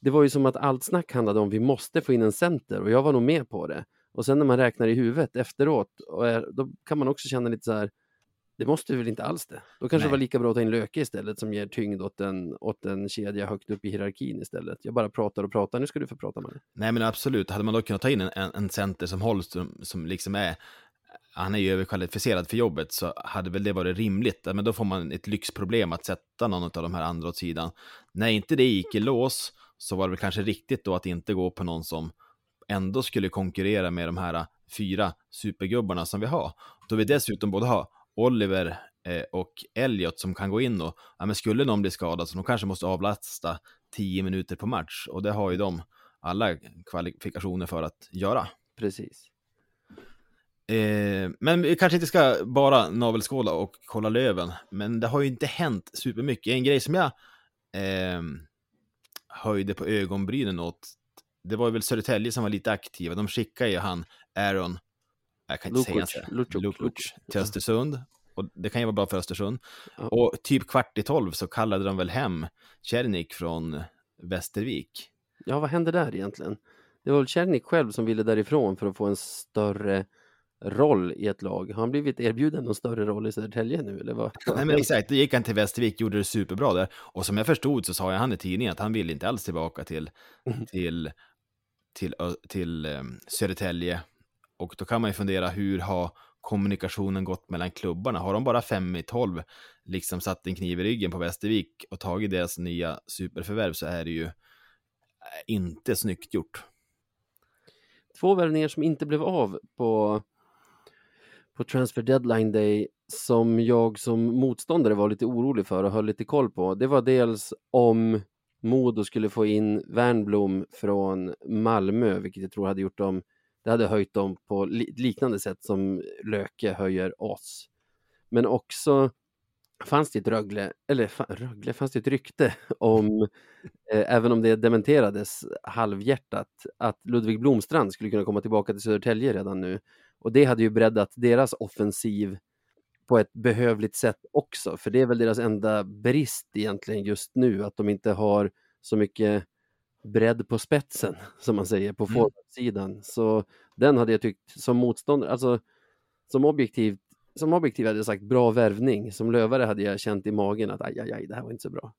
det var ju som att allt snack handlade om vi måste få in en center och jag var nog med på det. Och sen när man räknar i huvudet efteråt, och är, då kan man också känna lite så här, det måste väl inte alls det. Då kanske Nej. det var lika bra att ta in Löke istället som ger tyngd åt en, åt en kedja högt upp i hierarkin istället. Jag bara pratar och pratar, nu ska du få prata med mig. Nej, men absolut. Hade man då kunnat ta in en, en, en center som Holmström, som liksom är, han är ju överkvalificerad för jobbet, så hade väl det varit rimligt. Men då får man ett lyxproblem att sätta någon av de här andra åt sidan. När inte det gick i lås, så var det väl kanske riktigt då att inte gå på någon som ändå skulle konkurrera med de här fyra supergubbarna som vi har. Då vi dessutom både har Oliver eh, och Elliot som kan gå in och, ja men skulle någon bli skadad så de kanske måste avlasta 10 minuter på match och det har ju de alla kvalifikationer för att göra. Precis. Eh, men vi kanske inte ska bara navelskåda och kolla Löven, men det har ju inte hänt supermycket. En grej som jag eh, höjde på ögonbrynen åt, det var ju väl Södertälje som var lite aktiva. De skickade ju han Aaron, jag kan inte Lukic, säga Lucic, Lukic, Lukic. till Östersund. Och det kan ju vara bra för Östersund. Ja. Och typ kvart i tolv så kallade de väl hem Czernik från Västervik. Ja, vad hände där egentligen? Det var väl Czernik själv som ville därifrån för att få en större roll i ett lag. Har han blivit erbjuden någon större roll i Södertälje nu eller vad? Nej men exakt, då gick han till Västervik, gjorde det superbra där. Och som jag förstod så sa ju han i tidningen att han vill inte alls tillbaka till, till, till, Ö- till um, Södertälje. Och då kan man ju fundera, hur har kommunikationen gått mellan klubbarna? Har de bara fem i tolv liksom satt en kniv i ryggen på Västervik och tagit deras nya superförvärv så är det ju eh, inte snyggt gjort. Två värvningar som inte blev av på, på transfer deadline day som jag som motståndare var lite orolig för och höll lite koll på. Det var dels om Modo skulle få in Wernblom från Malmö, vilket jag tror hade gjort dem det hade höjt dem på li liknande sätt som Löke höjer oss. Men också fanns det ett Rögle, eller Rögle, fanns det ett rykte om, eh, även om det dementerades halvhjärtat, att Ludvig Blomstrand skulle kunna komma tillbaka till Södertälje redan nu. Och det hade ju breddat deras offensiv på ett behövligt sätt också, för det är väl deras enda brist egentligen just nu, att de inte har så mycket bredd på spetsen, som man säger, på Mm. forwardsidan. Så den hade jag tyckt som motståndare, alltså som objektivt som objektiv hade jag sagt bra värvning. Som lövare hade jag känt i magen att aj, aj, aj, det här var inte så bra.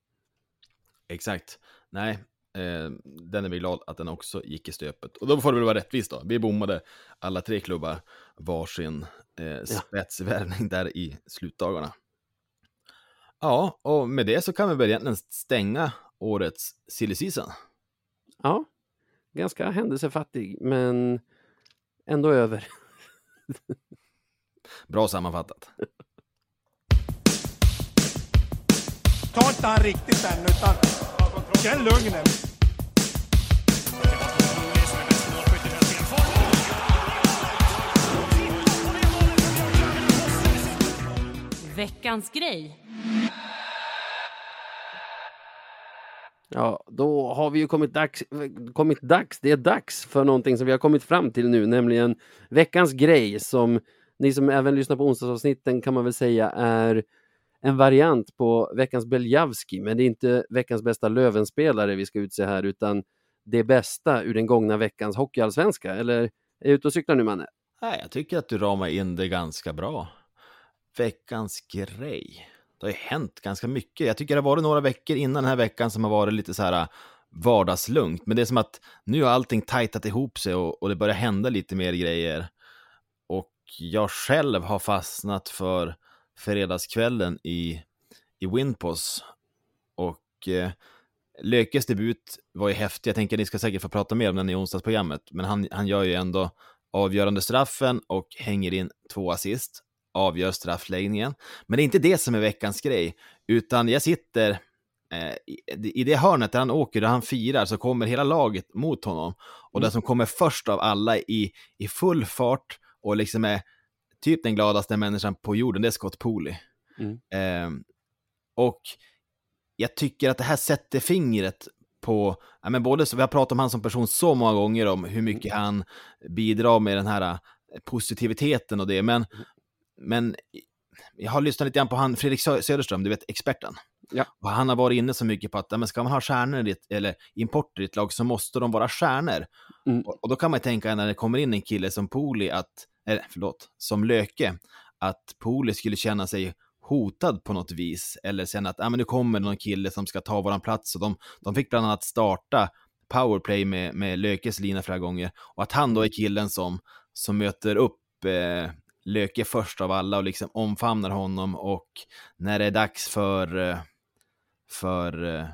Exakt. Nej, eh, den är vi glad att den också gick i stöpet. Och då får det väl vara rättvist då. Vi bommade alla tre klubbar varsin eh, spetsvärvning där i slutdagarna. Ja, och med det så kan vi väl egentligen stänga årets silly season. Ja, ganska händelsefattig, men ändå över. Bra sammanfattat. Ta inte han riktigt än, utan känn lugnet. Veckans grej. Ja, då har vi ju kommit dags, kommit dags, det är dags för någonting som vi har kommit fram till nu, nämligen veckans grej som ni som även lyssnar på onsdagsavsnitten kan man väl säga är en variant på veckans Beljavski, men det är inte veckans bästa Lövenspelare vi ska utse här, utan det bästa ur den gångna veckans hockeyallsvenska. Eller är jag ute och cyklar nu, Manne? Nej, jag tycker att du ramar in det ganska bra. Veckans grej. Det har ju hänt ganska mycket. Jag tycker det har varit några veckor innan den här veckan som har varit lite så här äh, vardagslugnt. Men det är som att nu har allting tajtat ihop sig och, och det börjar hända lite mer grejer. Och jag själv har fastnat för fredagskvällen i, i Winpos. Och eh, Lökes debut var ju häftig. Jag tänker att ni ska säkert få prata mer om den i onsdagsprogrammet. Men han, han gör ju ändå avgörande straffen och hänger in två assist avgör straffläggningen. Men det är inte det som är veckans grej, utan jag sitter eh, i, det hörnet där han åker, där han firar, så kommer hela laget mot honom. Och den som kommer först av alla i, i full fart och liksom är typ den gladaste människan på jorden, det är Scott Pooley. Mm. Eh, och jag tycker att det här sätter fingret på, ja, men både så, vi har pratat om han som person så många gånger om hur mycket han bidrar med den här eh, positiviteten och det, men men jag har lyssnat lite grann på han, Fredrik Sö- Söderström, du vet experten. Ja. Och han har varit inne så mycket på att men ska man ha stjärnor eller importer i ett lag så måste de vara stjärnor. Mm. Och, och då kan man tänka när det kommer in en kille som Poli att, eller förlåt, som Löke, att Poli skulle känna sig hotad på något vis eller känna att men nu kommer någon kille som ska ta våran plats och de, de fick bland annat starta powerplay med, med Lökes lina flera gånger och att han då är killen som, som möter upp eh, Löke först av alla och liksom omfamnar honom och när det är dags för, eh, för eh,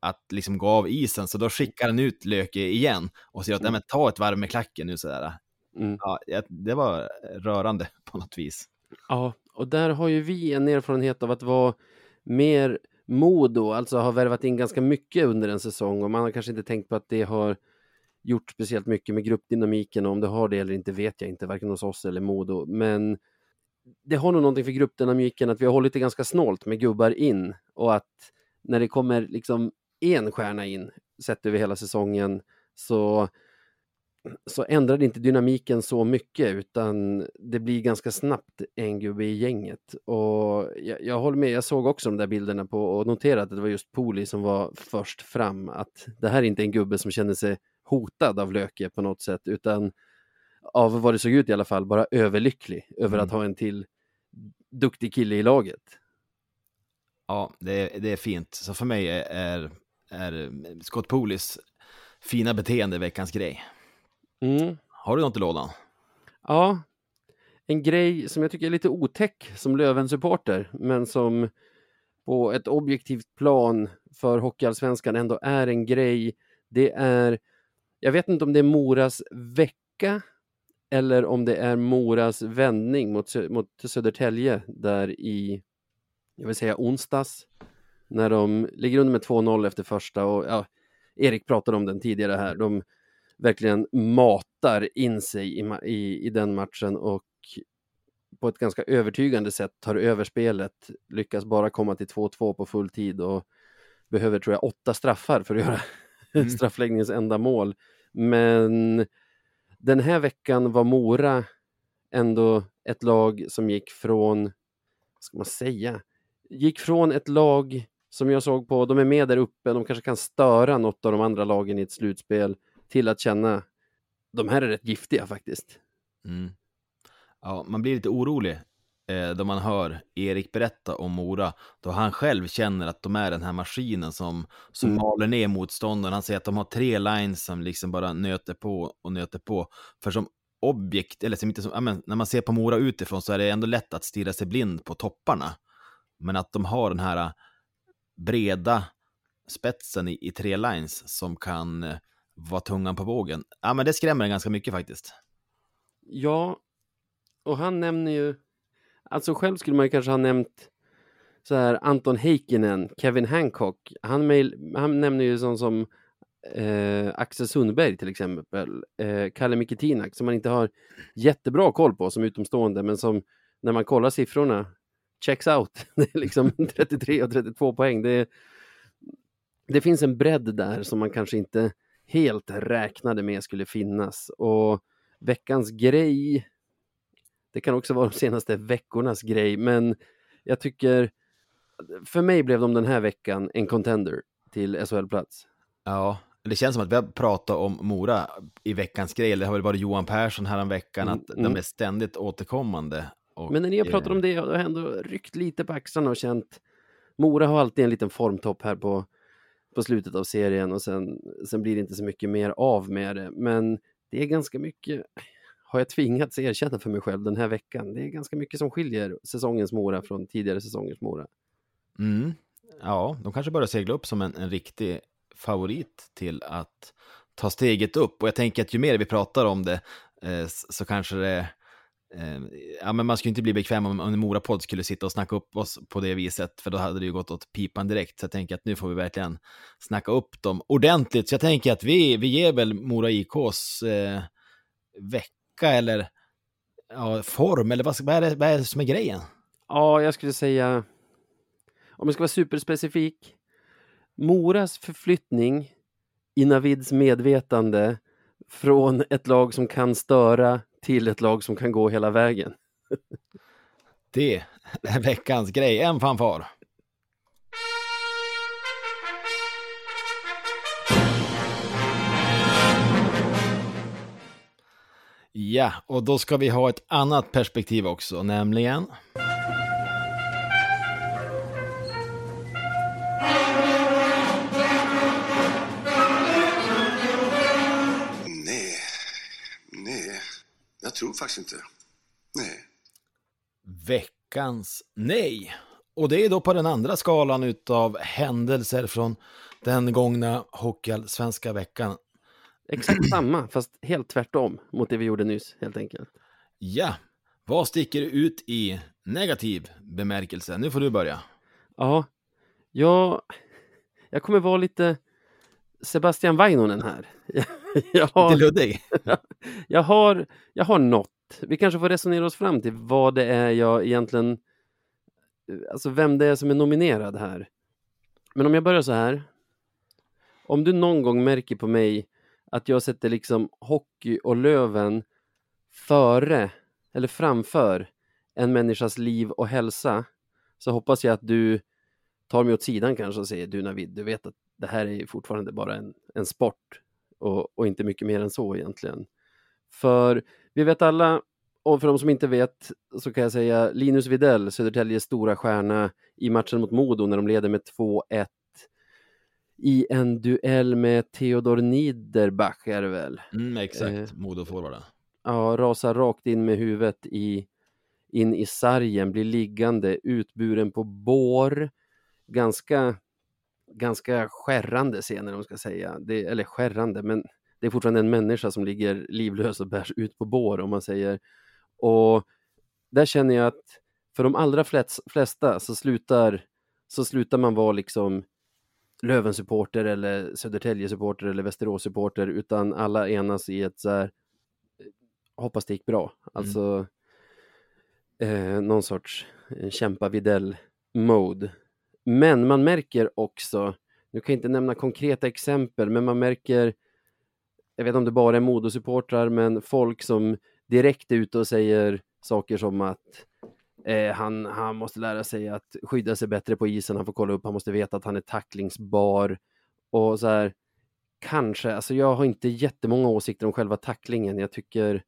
att liksom gå av isen så då skickar han ut Löke igen och säger att mm. ta ett varv med klacken nu sådär. Mm. Ja, det var rörande på något vis. Ja, och där har ju vi en erfarenhet av att vara mer Modo, alltså har värvat in ganska mycket under en säsong och man har kanske inte tänkt på att det har gjort speciellt mycket med gruppdynamiken och om det har det eller inte vet jag inte, varken hos oss eller Modo, men det har nog någonting för gruppdynamiken att vi har hållit det ganska snålt med gubbar in och att när det kommer liksom en stjärna in sett över hela säsongen så så ändrar det inte dynamiken så mycket utan det blir ganska snabbt en gubbe i gänget. Och jag, jag håller med, jag såg också de där bilderna på och noterade att det var just Poli som var först fram. Att det här är inte en gubbe som känner sig hotad av Löke på något sätt utan av vad det såg ut i alla fall, bara överlycklig över Mm. att ha en till duktig kille i laget. Ja, det är, det är fint. Så för mig är, är, Scott Polis fina beteende veckans grej. Mm. Har du något i lådan? Ja, en grej som jag tycker är lite otäck som Löven-supporter, men som på ett objektivt plan för Hockeyallsvenskan ändå är en grej. Det är, jag vet inte om det är Moras vecka eller om det är Moras vändning mot, mot Södertälje där i, jag vill säga onsdags, när de ligger under med 2-0 efter första och ja, Erik pratade om den tidigare här. De verkligen matar in sig i, i, i den matchen och på ett ganska övertygande sätt tar över spelet, lyckas bara komma till 2-2 på full tid och behöver tror jag åtta straffar för att göra Mm. straffläggningens enda mål. Men den här veckan var Mora ändå ett lag som gick från, vad ska man säga, gick från ett lag som jag såg på, de är med där uppe, de kanske kan störa något av de andra lagen i ett slutspel, till att känna, de här är rätt giftiga faktiskt. Mm. Ja, man blir lite orolig eh, då man hör Erik berätta om Mora, då han själv känner att de är den här maskinen som, som Mm. maler ner motståndaren. Han säger att de har tre lines som liksom bara nöter på och nöter på. För som objekt, eller som inte som, men, när man ser på Mora utifrån så är det ändå lätt att stirra sig blind på topparna. Men att de har den här eh, breda spetsen i, i tre lines som kan eh, vara tungan på vågen. Ja, men det skrämmer en ganska mycket faktiskt. Ja, och han nämner ju, alltså själv skulle man ju kanske ha nämnt så här Anton Heikkinen, Kevin Hancock, han, mail, han nämner ju sånt som eh, Axel Sundberg till exempel, eh, Kalle Mikitinak som man inte har jättebra koll på som utomstående, men som när man kollar siffrorna checks out. Det är liksom 33 och 32 poäng. Det, det finns en bredd där som man kanske inte helt räknade med skulle finnas. Och veckans grej, det kan också vara de senaste veckornas grej, men jag tycker, för mig blev de den här veckan en contender till SHL-plats. Ja, det känns som att vi har pratat om Mora i veckans grej. Det har väl varit Johan Persson här veckan Mm, att mm. de är ständigt återkommande. Och, Men när ni har pratat eh, om det har jag ändå ryckt lite på axlarna och känt Mora har alltid en liten formtopp här på, på slutet av serien och sen, sen blir det inte så mycket mer av med det. Men det är ganska mycket, har jag tvingats erkänna för mig själv den här veckan, det är ganska mycket som skiljer säsongens Mora från tidigare säsongers Mora. Mm, ja, de kanske börjar segla upp som en, en riktig favorit till att ta steget upp. Och jag tänker att ju mer vi pratar om det eh, så kanske det eh, ja, men man skulle inte bli bekväm om, om en Mora-podd skulle sitta och snacka upp oss på det viset, för då hade det ju gått åt pipan direkt. Så jag tänker att nu får vi verkligen snacka upp dem ordentligt. Så jag tänker att vi, vi ger väl Mora IKs eh, vecka eller ja, form, eller vad, vad, är det, vad är det som är grejen? Ja, jag skulle säga, om jag ska vara superspecifik, Moras förflyttning i Navids medvetande från ett lag som kan störa till ett lag som kan gå hela vägen. Det är veckans grej. En fanfar. Ja, och då ska vi ha ett annat perspektiv också, nämligen... Nej. Nej. Jag tror faktiskt inte. Nej. veckans nej. Och det är då på den andra skalan utav händelser från den gångna hockeyallsvenska veckan. Exakt samma, fast helt tvärtom mot det vi gjorde nyss, helt enkelt. Ja, vad sticker ut i negativ bemärkelse? Nu får du börja. Ja, jag, jag kommer vara lite Sebastian Vainonen här. Jag, jag, Lite har, luddig. jag, har, jag har något. Vi kanske får resonera oss fram till vad det är jag egentligen, alltså vem det är som är nominerad här. Men om jag börjar så här. Om du någon gång märker på mig att jag sätter liksom hockey och Löven före eller framför en människas liv och hälsa så hoppas jag att du tar mig åt sidan kanske och säger du Navid, du vet att det här är fortfarande bara en, en sport och, och inte mycket mer än så egentligen. För vi vet alla, och för de som inte vet så kan jag säga Linus Widell, Södertäljes stora stjärna i matchen mot Modo när de leder med 2-1 i en duell med Theodor Niederbach är det väl? Mm, exakt, Eh, Modo-forwarden. Ja, rasar rakt in med huvudet i, in i sargen, blir liggande, utburen på bår. Ganska, ganska skärrande scener om man ska säga. Det, eller skärrande, men det är fortfarande en människa som ligger livlös och bärs ut på bår om man säger. Och där känner jag att för de allra flest, flesta så slutar, så slutar man vara liksom Löven-supporter eller Södertälje-supporter eller Västerås-supporter utan alla enas i ett så här hoppas det gick bra. Alltså eh, någon sorts eh, kämpa videll mode. Men man märker också, nu kan jag inte nämna konkreta exempel, men man märker, jag vet inte om det bara är Modosupportrar, men folk som direkt är ute och säger saker som att eh, han, han måste lära sig att skydda sig bättre på isen, han får kolla upp, han måste veta att han är tacklingsbar och så här, kanske, alltså jag har inte jättemånga åsikter om själva tacklingen, jag tycker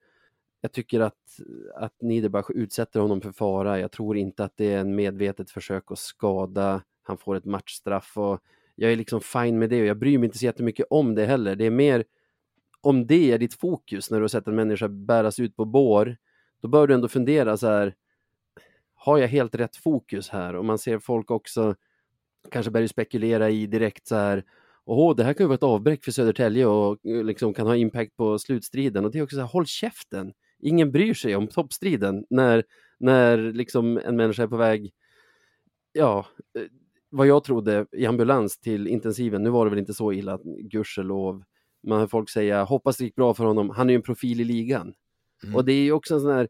jag tycker att, att Niederbach utsätter honom för fara. Jag tror inte att det är en medvetet försök att skada. Han får ett matchstraff och jag är liksom fine med det och jag bryr mig inte så jättemycket om det heller. Det är mer om det är ditt fokus när du har sett en människa bäras ut på bår, då bör du ändå fundera så här, har jag helt rätt fokus här? Och man ser folk också kanske börjar spekulera i direkt så här, åh, det här kan ju vara ett avbräck för Södertälje och eh, liksom kan ha impact på slutstriden. Och det är också så här, håll käften! Ingen bryr sig om toppstriden när, när liksom en människa är på väg, ja, eh, vad jag trodde i ambulans till intensiven. Nu var det väl inte så illa, gudskelov. Man hör folk säga, hoppas det gick bra för honom, han är ju en profil i ligan. Mm. Och det är ju också en sån här,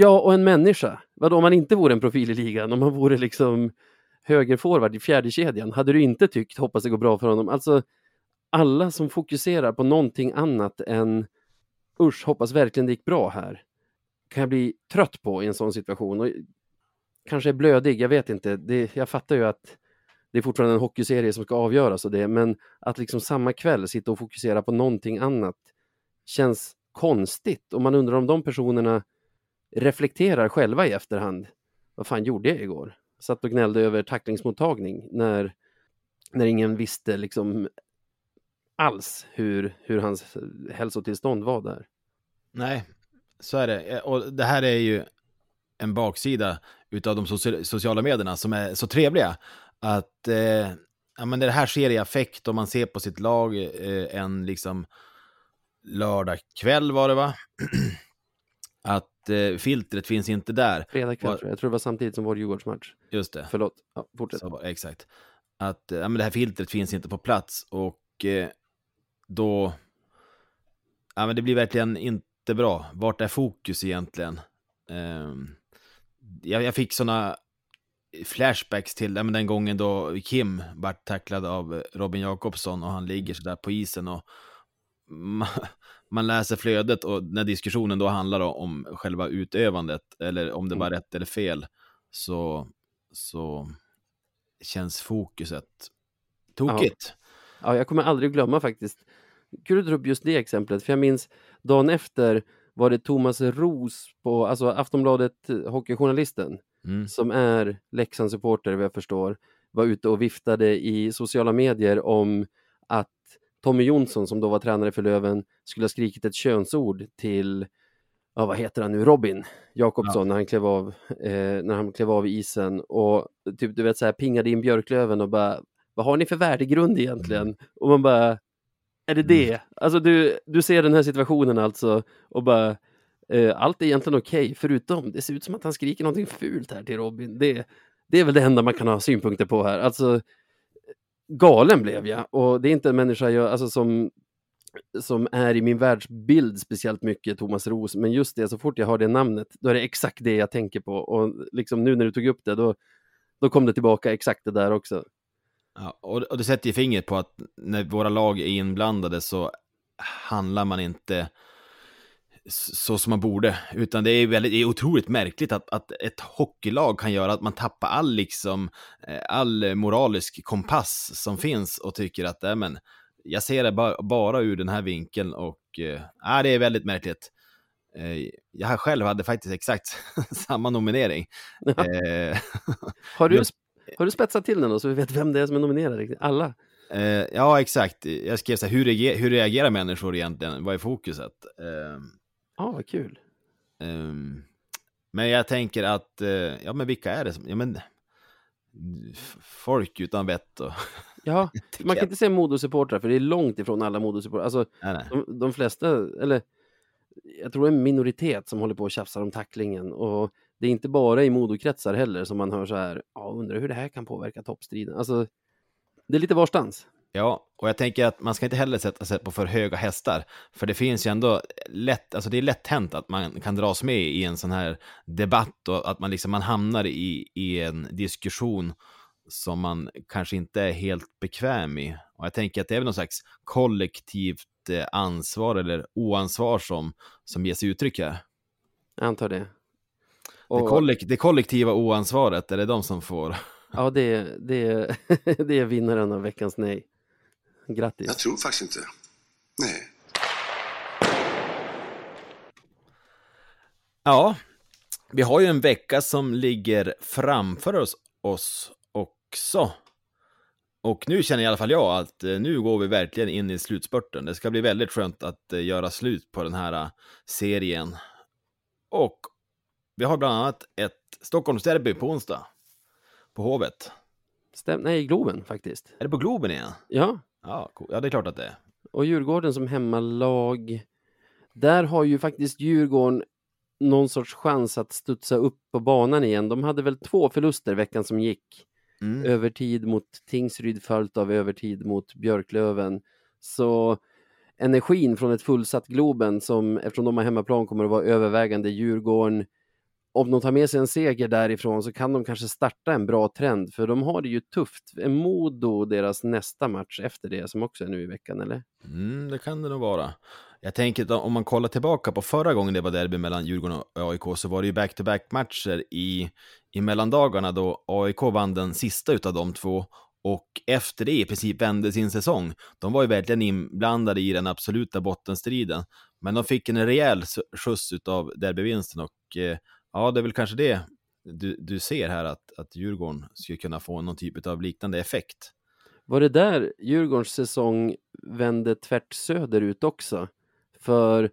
ja, och en människa. Vadå om man inte vore en profil i ligan, om man vore liksom högerforward i fjärde kedjan hade du inte tyckt hoppas det går bra för honom? Alltså, alla som fokuserar på någonting annat än usch, hoppas verkligen det gick bra här, kan jag bli trött på i en sån situation. Och kanske är blödig, jag vet inte. Det, jag fattar ju att det är fortfarande en hockeyserie som ska avgöras och det, men att liksom samma kväll sitta och fokusera på någonting annat känns konstigt och man undrar om de personerna reflekterar själva i efterhand. Vad fan gjorde jag igår? Satt och gnällde över tacklingsmottagning när, när ingen visste liksom alls hur, hur hans hälsotillstånd var där. Nej, så är det. Och det här är ju en baksida utav de sociala medierna som är så trevliga. Att eh, ja, men det här sker i affekt och man ser på sitt lag eh, en liksom lördag kväll var det va? Att filtret finns inte där. Fredag kväll tror jag. Jag tror det var samtidigt som vår Djurgårdsmatch. Just det. Förlåt, ja, fortsätt. Så, exakt. Att eh, ja, men det här filtret finns inte på plats och eh, då... Ja, men det blir verkligen inte bra. Vart är fokus egentligen? Ehm, jag, jag fick såna flashbacks till ja, men den gången då Kim vart tacklad av eh, Robin Jakobsson och han ligger sådär på isen och man, läser flödet och när diskussionen då handlar om själva utövandet eller om det var rätt eller fel så, så känns fokuset tokigt. Ja, jag kommer aldrig glömma faktiskt. Kul att du upp just det exemplet, för jag minns dagen efter var det Thomas Ros på, alltså Aftonbladet eh, Hockeyjournalisten, Mm. som är Leksandssupporter vad jag förstår, var ute och viftade i sociala medier om att Tommy Jonsson, som då var tränare för Löven, skulle ha skrikit ett könsord till, ja vad heter han nu, Robin Jakobsson när han klev av, eh, när han klev av isen och typ du vet så här pingade in Björklöven och bara, vad har ni för värdegrund egentligen? Och man bara, är det det? Alltså du, du ser den här situationen alltså och bara, eh, allt är egentligen okej, förutom det ser ut som att han skriker någonting fult här till Robin. Det, det är väl det enda man kan ha synpunkter på här. Alltså, galen blev jag och det är inte en människa jag, alltså, som, som är i min världsbild speciellt mycket, Thomas Ros, men just det, så fort jag hör det namnet, då är det exakt det jag tänker på och liksom nu när du tog upp det, då, då kom det tillbaka exakt det där också. Ja, och, och det sätter ju fingret på att när våra lag är inblandade så handlar man inte så som man borde, utan det är väldigt, det är otroligt märkligt att, att ett hockeylag kan göra att man tappar all liksom, eh, all moralisk kompass som finns och tycker att, äh, men, jag ser det bara, bara ur den här vinkeln och ja, det är väldigt märkligt. Eh, jag själv hade faktiskt exakt samma nominering. Har du, har du spetsat till den då så vi vet vem det är som är nominerad? Alla? ja, exakt. Jag skrev så här, hur, reager, hur reagerar människor egentligen? Vad är fokuset? Ja, vad kul. Ehm, men jag tänker att, eh, ja men vilka är det som, ja men folk utan vett och... Ja, man kan inte säga Modosupportrar för det är långt ifrån alla Modosupportrar. Alltså, Nej, nej. de, de flesta, eller jag tror en minoritet som håller på och tjafsar om tacklingen och det är inte bara i Modokretsar heller som man hör så här, ja, undrar hur det här kan påverka toppstriden. Alltså, det är lite varstans. Ja, och jag tänker att man ska inte heller sätta sig på för höga hästar, för det finns ju ändå lätt, alltså det är lätt hänt att man kan dras med i en sån här debatt och att man liksom, man hamnar i, i en diskussion som man kanske inte är helt bekväm i. Och jag tänker att det är väl någon slags kollektivt eh, ansvar eller oansvar som, som ges uttryck här. Jag antar det. Det, Och, kollek- det kollektiva oansvaret, är det de som får? ja, det, det, det är vinnaren av veckans nej. Grattis. Jag tror faktiskt inte. Nej. Ja, vi har ju en vecka som ligger framför oss, oss också. Och nu känner i alla fall jag att eh, nu går vi verkligen in i slutspurten. Det ska bli väldigt skönt att eh, göra slut på den här eh, serien. Och vi har bland annat ett Stockholmsderby på onsdag. På Hovet. Stäm, nej, Globen faktiskt. Är det på Globen igen? Ja, Ja, cool. ja det är klart att det är. och Djurgården som hemmalag. Där har ju faktiskt Djurgården någon sorts chans att studsa upp på banan igen. De hade väl två förluster veckan som gick. Mm. Övertid mot Tingsryd följt av övertid mot Björklöven. Så energin från ett fullsatt Globen som eftersom de har hemmaplan kommer att vara övervägande Djurgården. Om de tar med sig en seger därifrån så kan de kanske starta en bra trend för de har det ju tufft. Är Modo deras nästa match efter det som också är nu i veckan eller? Mm, det kan det nog vara. Jag tänker att om man kollar tillbaka på förra gången det var derby mellan Djurgården och AIK så var det ju back-to-back-matcher i, i mellandagarna då AIK vann den sista utav de två och efter det i princip vände sin säsong. De var ju verkligen inblandade i den absoluta bottenstriden, men de fick en rejäl skjuts utav derbyvinsten och eh, ja, det är väl kanske det du, du ser här att, att Djurgården skulle kunna få någon typ av liknande effekt. Var det där Djurgårdens säsong vände tvärt söderut också? För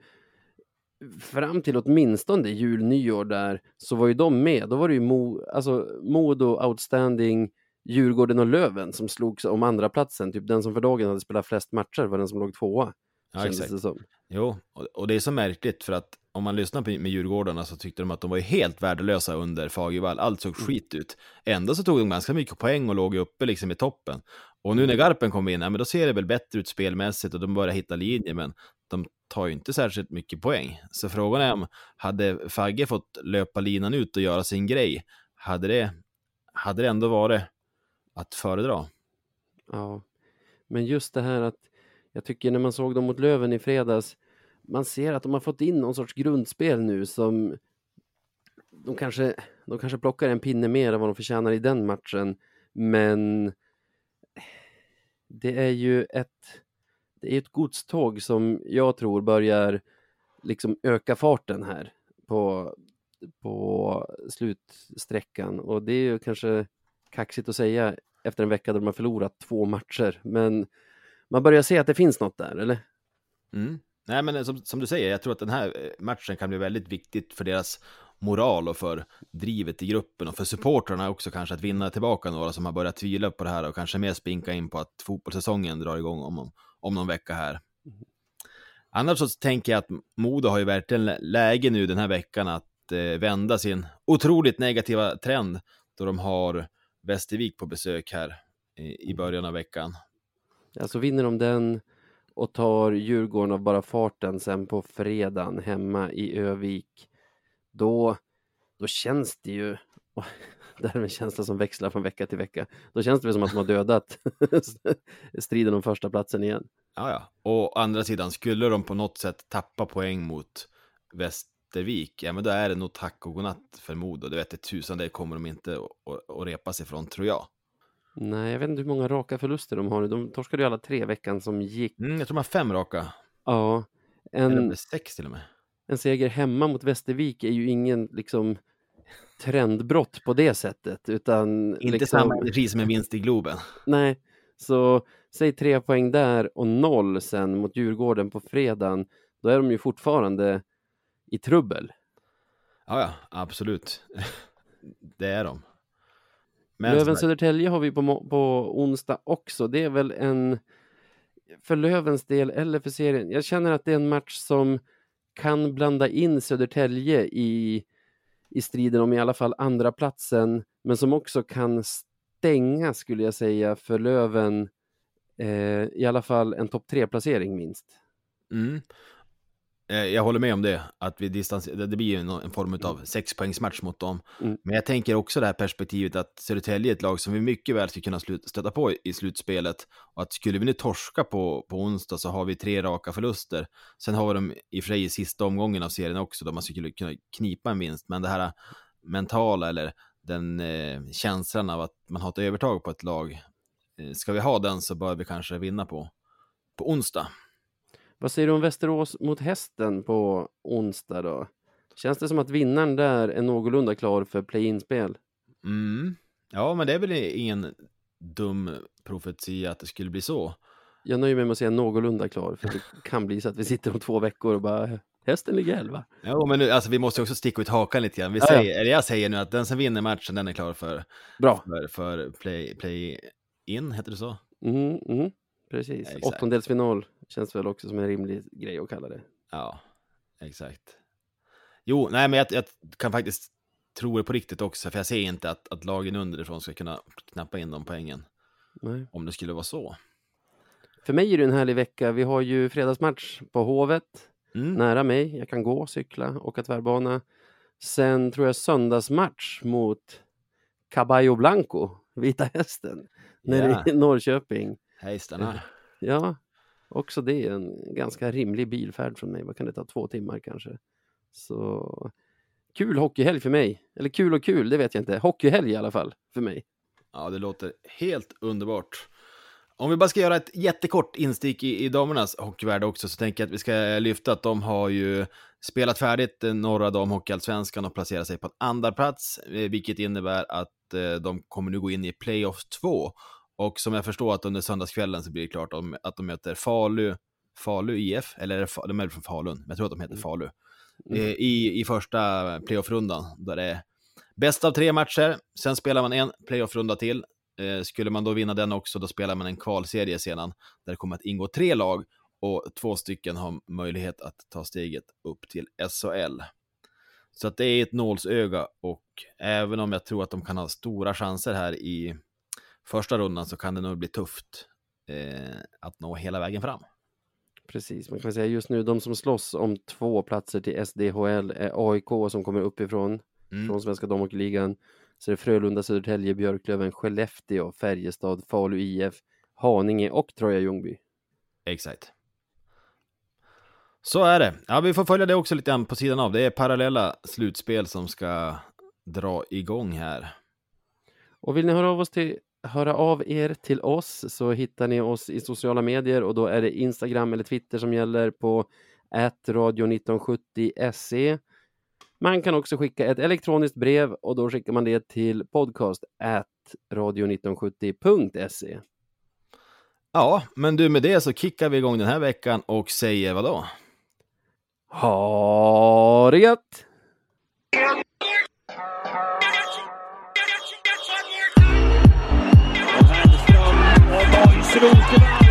fram till åtminstone jul, nyår där så var ju de med. Då var det ju Mo, alltså Modo, Outstanding, Djurgården och Löven som slogs om andra platsen. Typ den som för dagen hade spelat flest matcher var den som låg tvåa. Ja, exakt. det som. Jo, och, och det är så märkligt för att om man lyssnar på, med Djurgårdarna så tyckte de att de var helt värdelösa under Fagervall. Allt såg skit ut. Ändå så tog de ganska mycket poäng och låg uppe liksom i toppen. Och nu när Garpen kom in, ja, men då ser det väl bättre ut spelmässigt och de börjar hitta linjer, men de tar ju inte särskilt mycket poäng. Så frågan är om, hade Fagge fått löpa linan ut och göra sin grej, hade det, hade det ändå varit att föredra? Ja, men just det här att jag tycker när man såg dem mot Löven i fredags, man ser att de har fått in någon sorts grundspel nu som de kanske, de kanske plockar en pinne mer än vad de förtjänar i den matchen, men det är ju ett, det är ett godståg som jag tror börjar liksom öka farten här på, på slutsträckan och det är ju kanske kaxigt att säga efter en vecka där de har förlorat två matcher. Men man börjar se att det finns något där, eller? Mm. Nej, men som, som du säger, jag tror att den här eh, matchen kan bli väldigt viktigt för deras moral och för drivet i gruppen och för supportrarna också kanske att vinna tillbaka några som har börjat tvivla på det här och kanske mer spinka in på att fotbollssäsongen drar igång om, om, någon vecka här. Annars så tänker jag att Modo har ju verkligen lä- läge nu den här veckan att eh, vända sin otroligt negativa trend då de har Västervik på besök här i, i början av veckan. Alltså vinner de den och tar Djurgården av bara farten sen på fredagen hemma i Övik, då, då känns det ju, oh, det här är en känsla som växlar från vecka till vecka, då känns det väl som att de har dödat striden om första platsen igen. Ja, ja. Och andra sidan, skulle de på något sätt tappa poäng mot Västervik, ja men då är det nog tack och godnatt för Modo. Det vet tusan, det kommer de inte att repa sig från, tror jag. Nej, jag vet inte hur många raka förluster de har nu. De torskade ju alla tre veckan som gick. Mm, jag tror de har fem raka. Ja, en, sex till och med. en seger hemma mot Västervik är ju ingen liksom trendbrott på det sättet, utan Inte liksom, samma energi som en vinst i Globen. Nej, så säg tre poäng där och noll sen mot Djurgården på fredagen, då är de ju fortfarande i trubbel. Ja, ja, absolut. det är de. Men som Löven sagt, Södertälje har vi på, på onsdag också. Det är väl en för Lövens del eller för serien. Jag känner att det är en match som kan blanda in Södertälje i, i striden om i alla fall andra platsen, men som också kan stänga skulle jag säga för Löven eh, i alla fall en topp tre placering minst. Mm. Eh, Jag håller med om det, att vi distans... det blir en en form av sexpoängsmatch mot dem. Mm. Men jag tänker också det här perspektivet att Södertälje är ett lag som vi mycket väl ska kunna slut... stöta på i slutspelet. Och att skulle vi nu torska på, på onsdag så har vi tre raka förluster. Sen har vi dem i och för sig i sista omgången av serien också, då man skulle kunna knipa en vinst. Men det här mentala eller den eh, känslan av att man har ett övertag på ett lag. Eh, ska vi ha den så bör vi kanske vinna på, på onsdag. Vad säger du om Västerås mot hästen på onsdag då? Känns det som att vinnaren där är någorlunda klar för play-in-spel? Mm. Ja, men det är väl ingen dum profetia att det skulle bli så. Jag nöjer mig med att säga någorlunda klar, för det kan bli så att vi sitter om två veckor och bara hästen ligger elva. Ja, men nu, alltså, vi måste också sticka ut hakan lite grann. Vi Ja, ja. säger, eller jag säger nu att den som vinner matchen, den är klar för, Bra. för, för play, play in, heter det så? Mm, mm, precis. Exakt. Åttondelsfinal känns väl också som en rimlig grej att kalla det. Ja, exakt. Jo, nej, men jag, jag kan faktiskt tro det på riktigt också, för jag ser inte att, att lagen underifrån ska kunna knappa in de poängen, Nej. om det skulle vara så. För mig är det en härlig vecka. Vi har ju fredagsmatch på Hovet, Mm. nära mig. Jag kan gå, cykla, åka tvärbana. Sen tror jag söndagsmatch mot Caballo Blanco, Vita Hästen, nere i Norrköping. Hej, stanna. Ja, också det är en ganska rimlig bilfärd från mig. Vad kan det ta? Två timmar kanske. Så kul hockeyhelg för mig. Eller kul och kul, det vet jag inte. Hockeyhelg i alla fall för mig. Ja, det låter helt underbart. Om vi bara ska göra ett jättekort instick i, i damernas hockeyvärld också, så tänker jag att vi ska lyfta att de har ju spelat färdigt eh, norra damhockeyallsvenskan och placerat sig på en andra plats, eh, vilket innebär att eh, de kommer nu gå in i playoff 2. Och som jag förstår att under söndagskvällen så blir det klart om, att de möter Falu, Falu IF, eller de är från Falun, men jag tror att de heter Falu, Mm. eh, i, i första playoff-rundan, där det är bäst av tre matcher, sen spelar man en playoff-runda till, Eh, skulle man då vinna den också, då spelar man en kvalserie sedan, där det kommer att ingå tre lag och två stycken har möjlighet att ta steget upp till SHL. Så att det är ett nålsöga och även om jag tror att de kan ha stora chanser här i första rundan så kan det nog bli tufft eh, att nå hela vägen fram. Precis, man kan säga just nu de som slåss om två platser till SDHL är AIK som kommer uppifrån, Mm. från Svenska Damhockeyligan. Så är det Frölunda, Södertälje, Björklöven, Skellefteå, Färjestad, Falu IF, Haninge och Troja Ljungby. Exakt. Så är det. Ja, vi får följa det också lite grann på sidan av. Det är parallella slutspel som ska dra igång här. Och vill ni höra av oss till höra av er till oss så hittar ni oss i sociala medier och då är det Instagram eller Twitter som gäller på radio1970se. Man kan också skicka ett elektroniskt brev och då skickar man det till podcast radio1970.se. Ja, men du med det så kickar vi igång den här veckan och säger vad då? Ha det gött! Och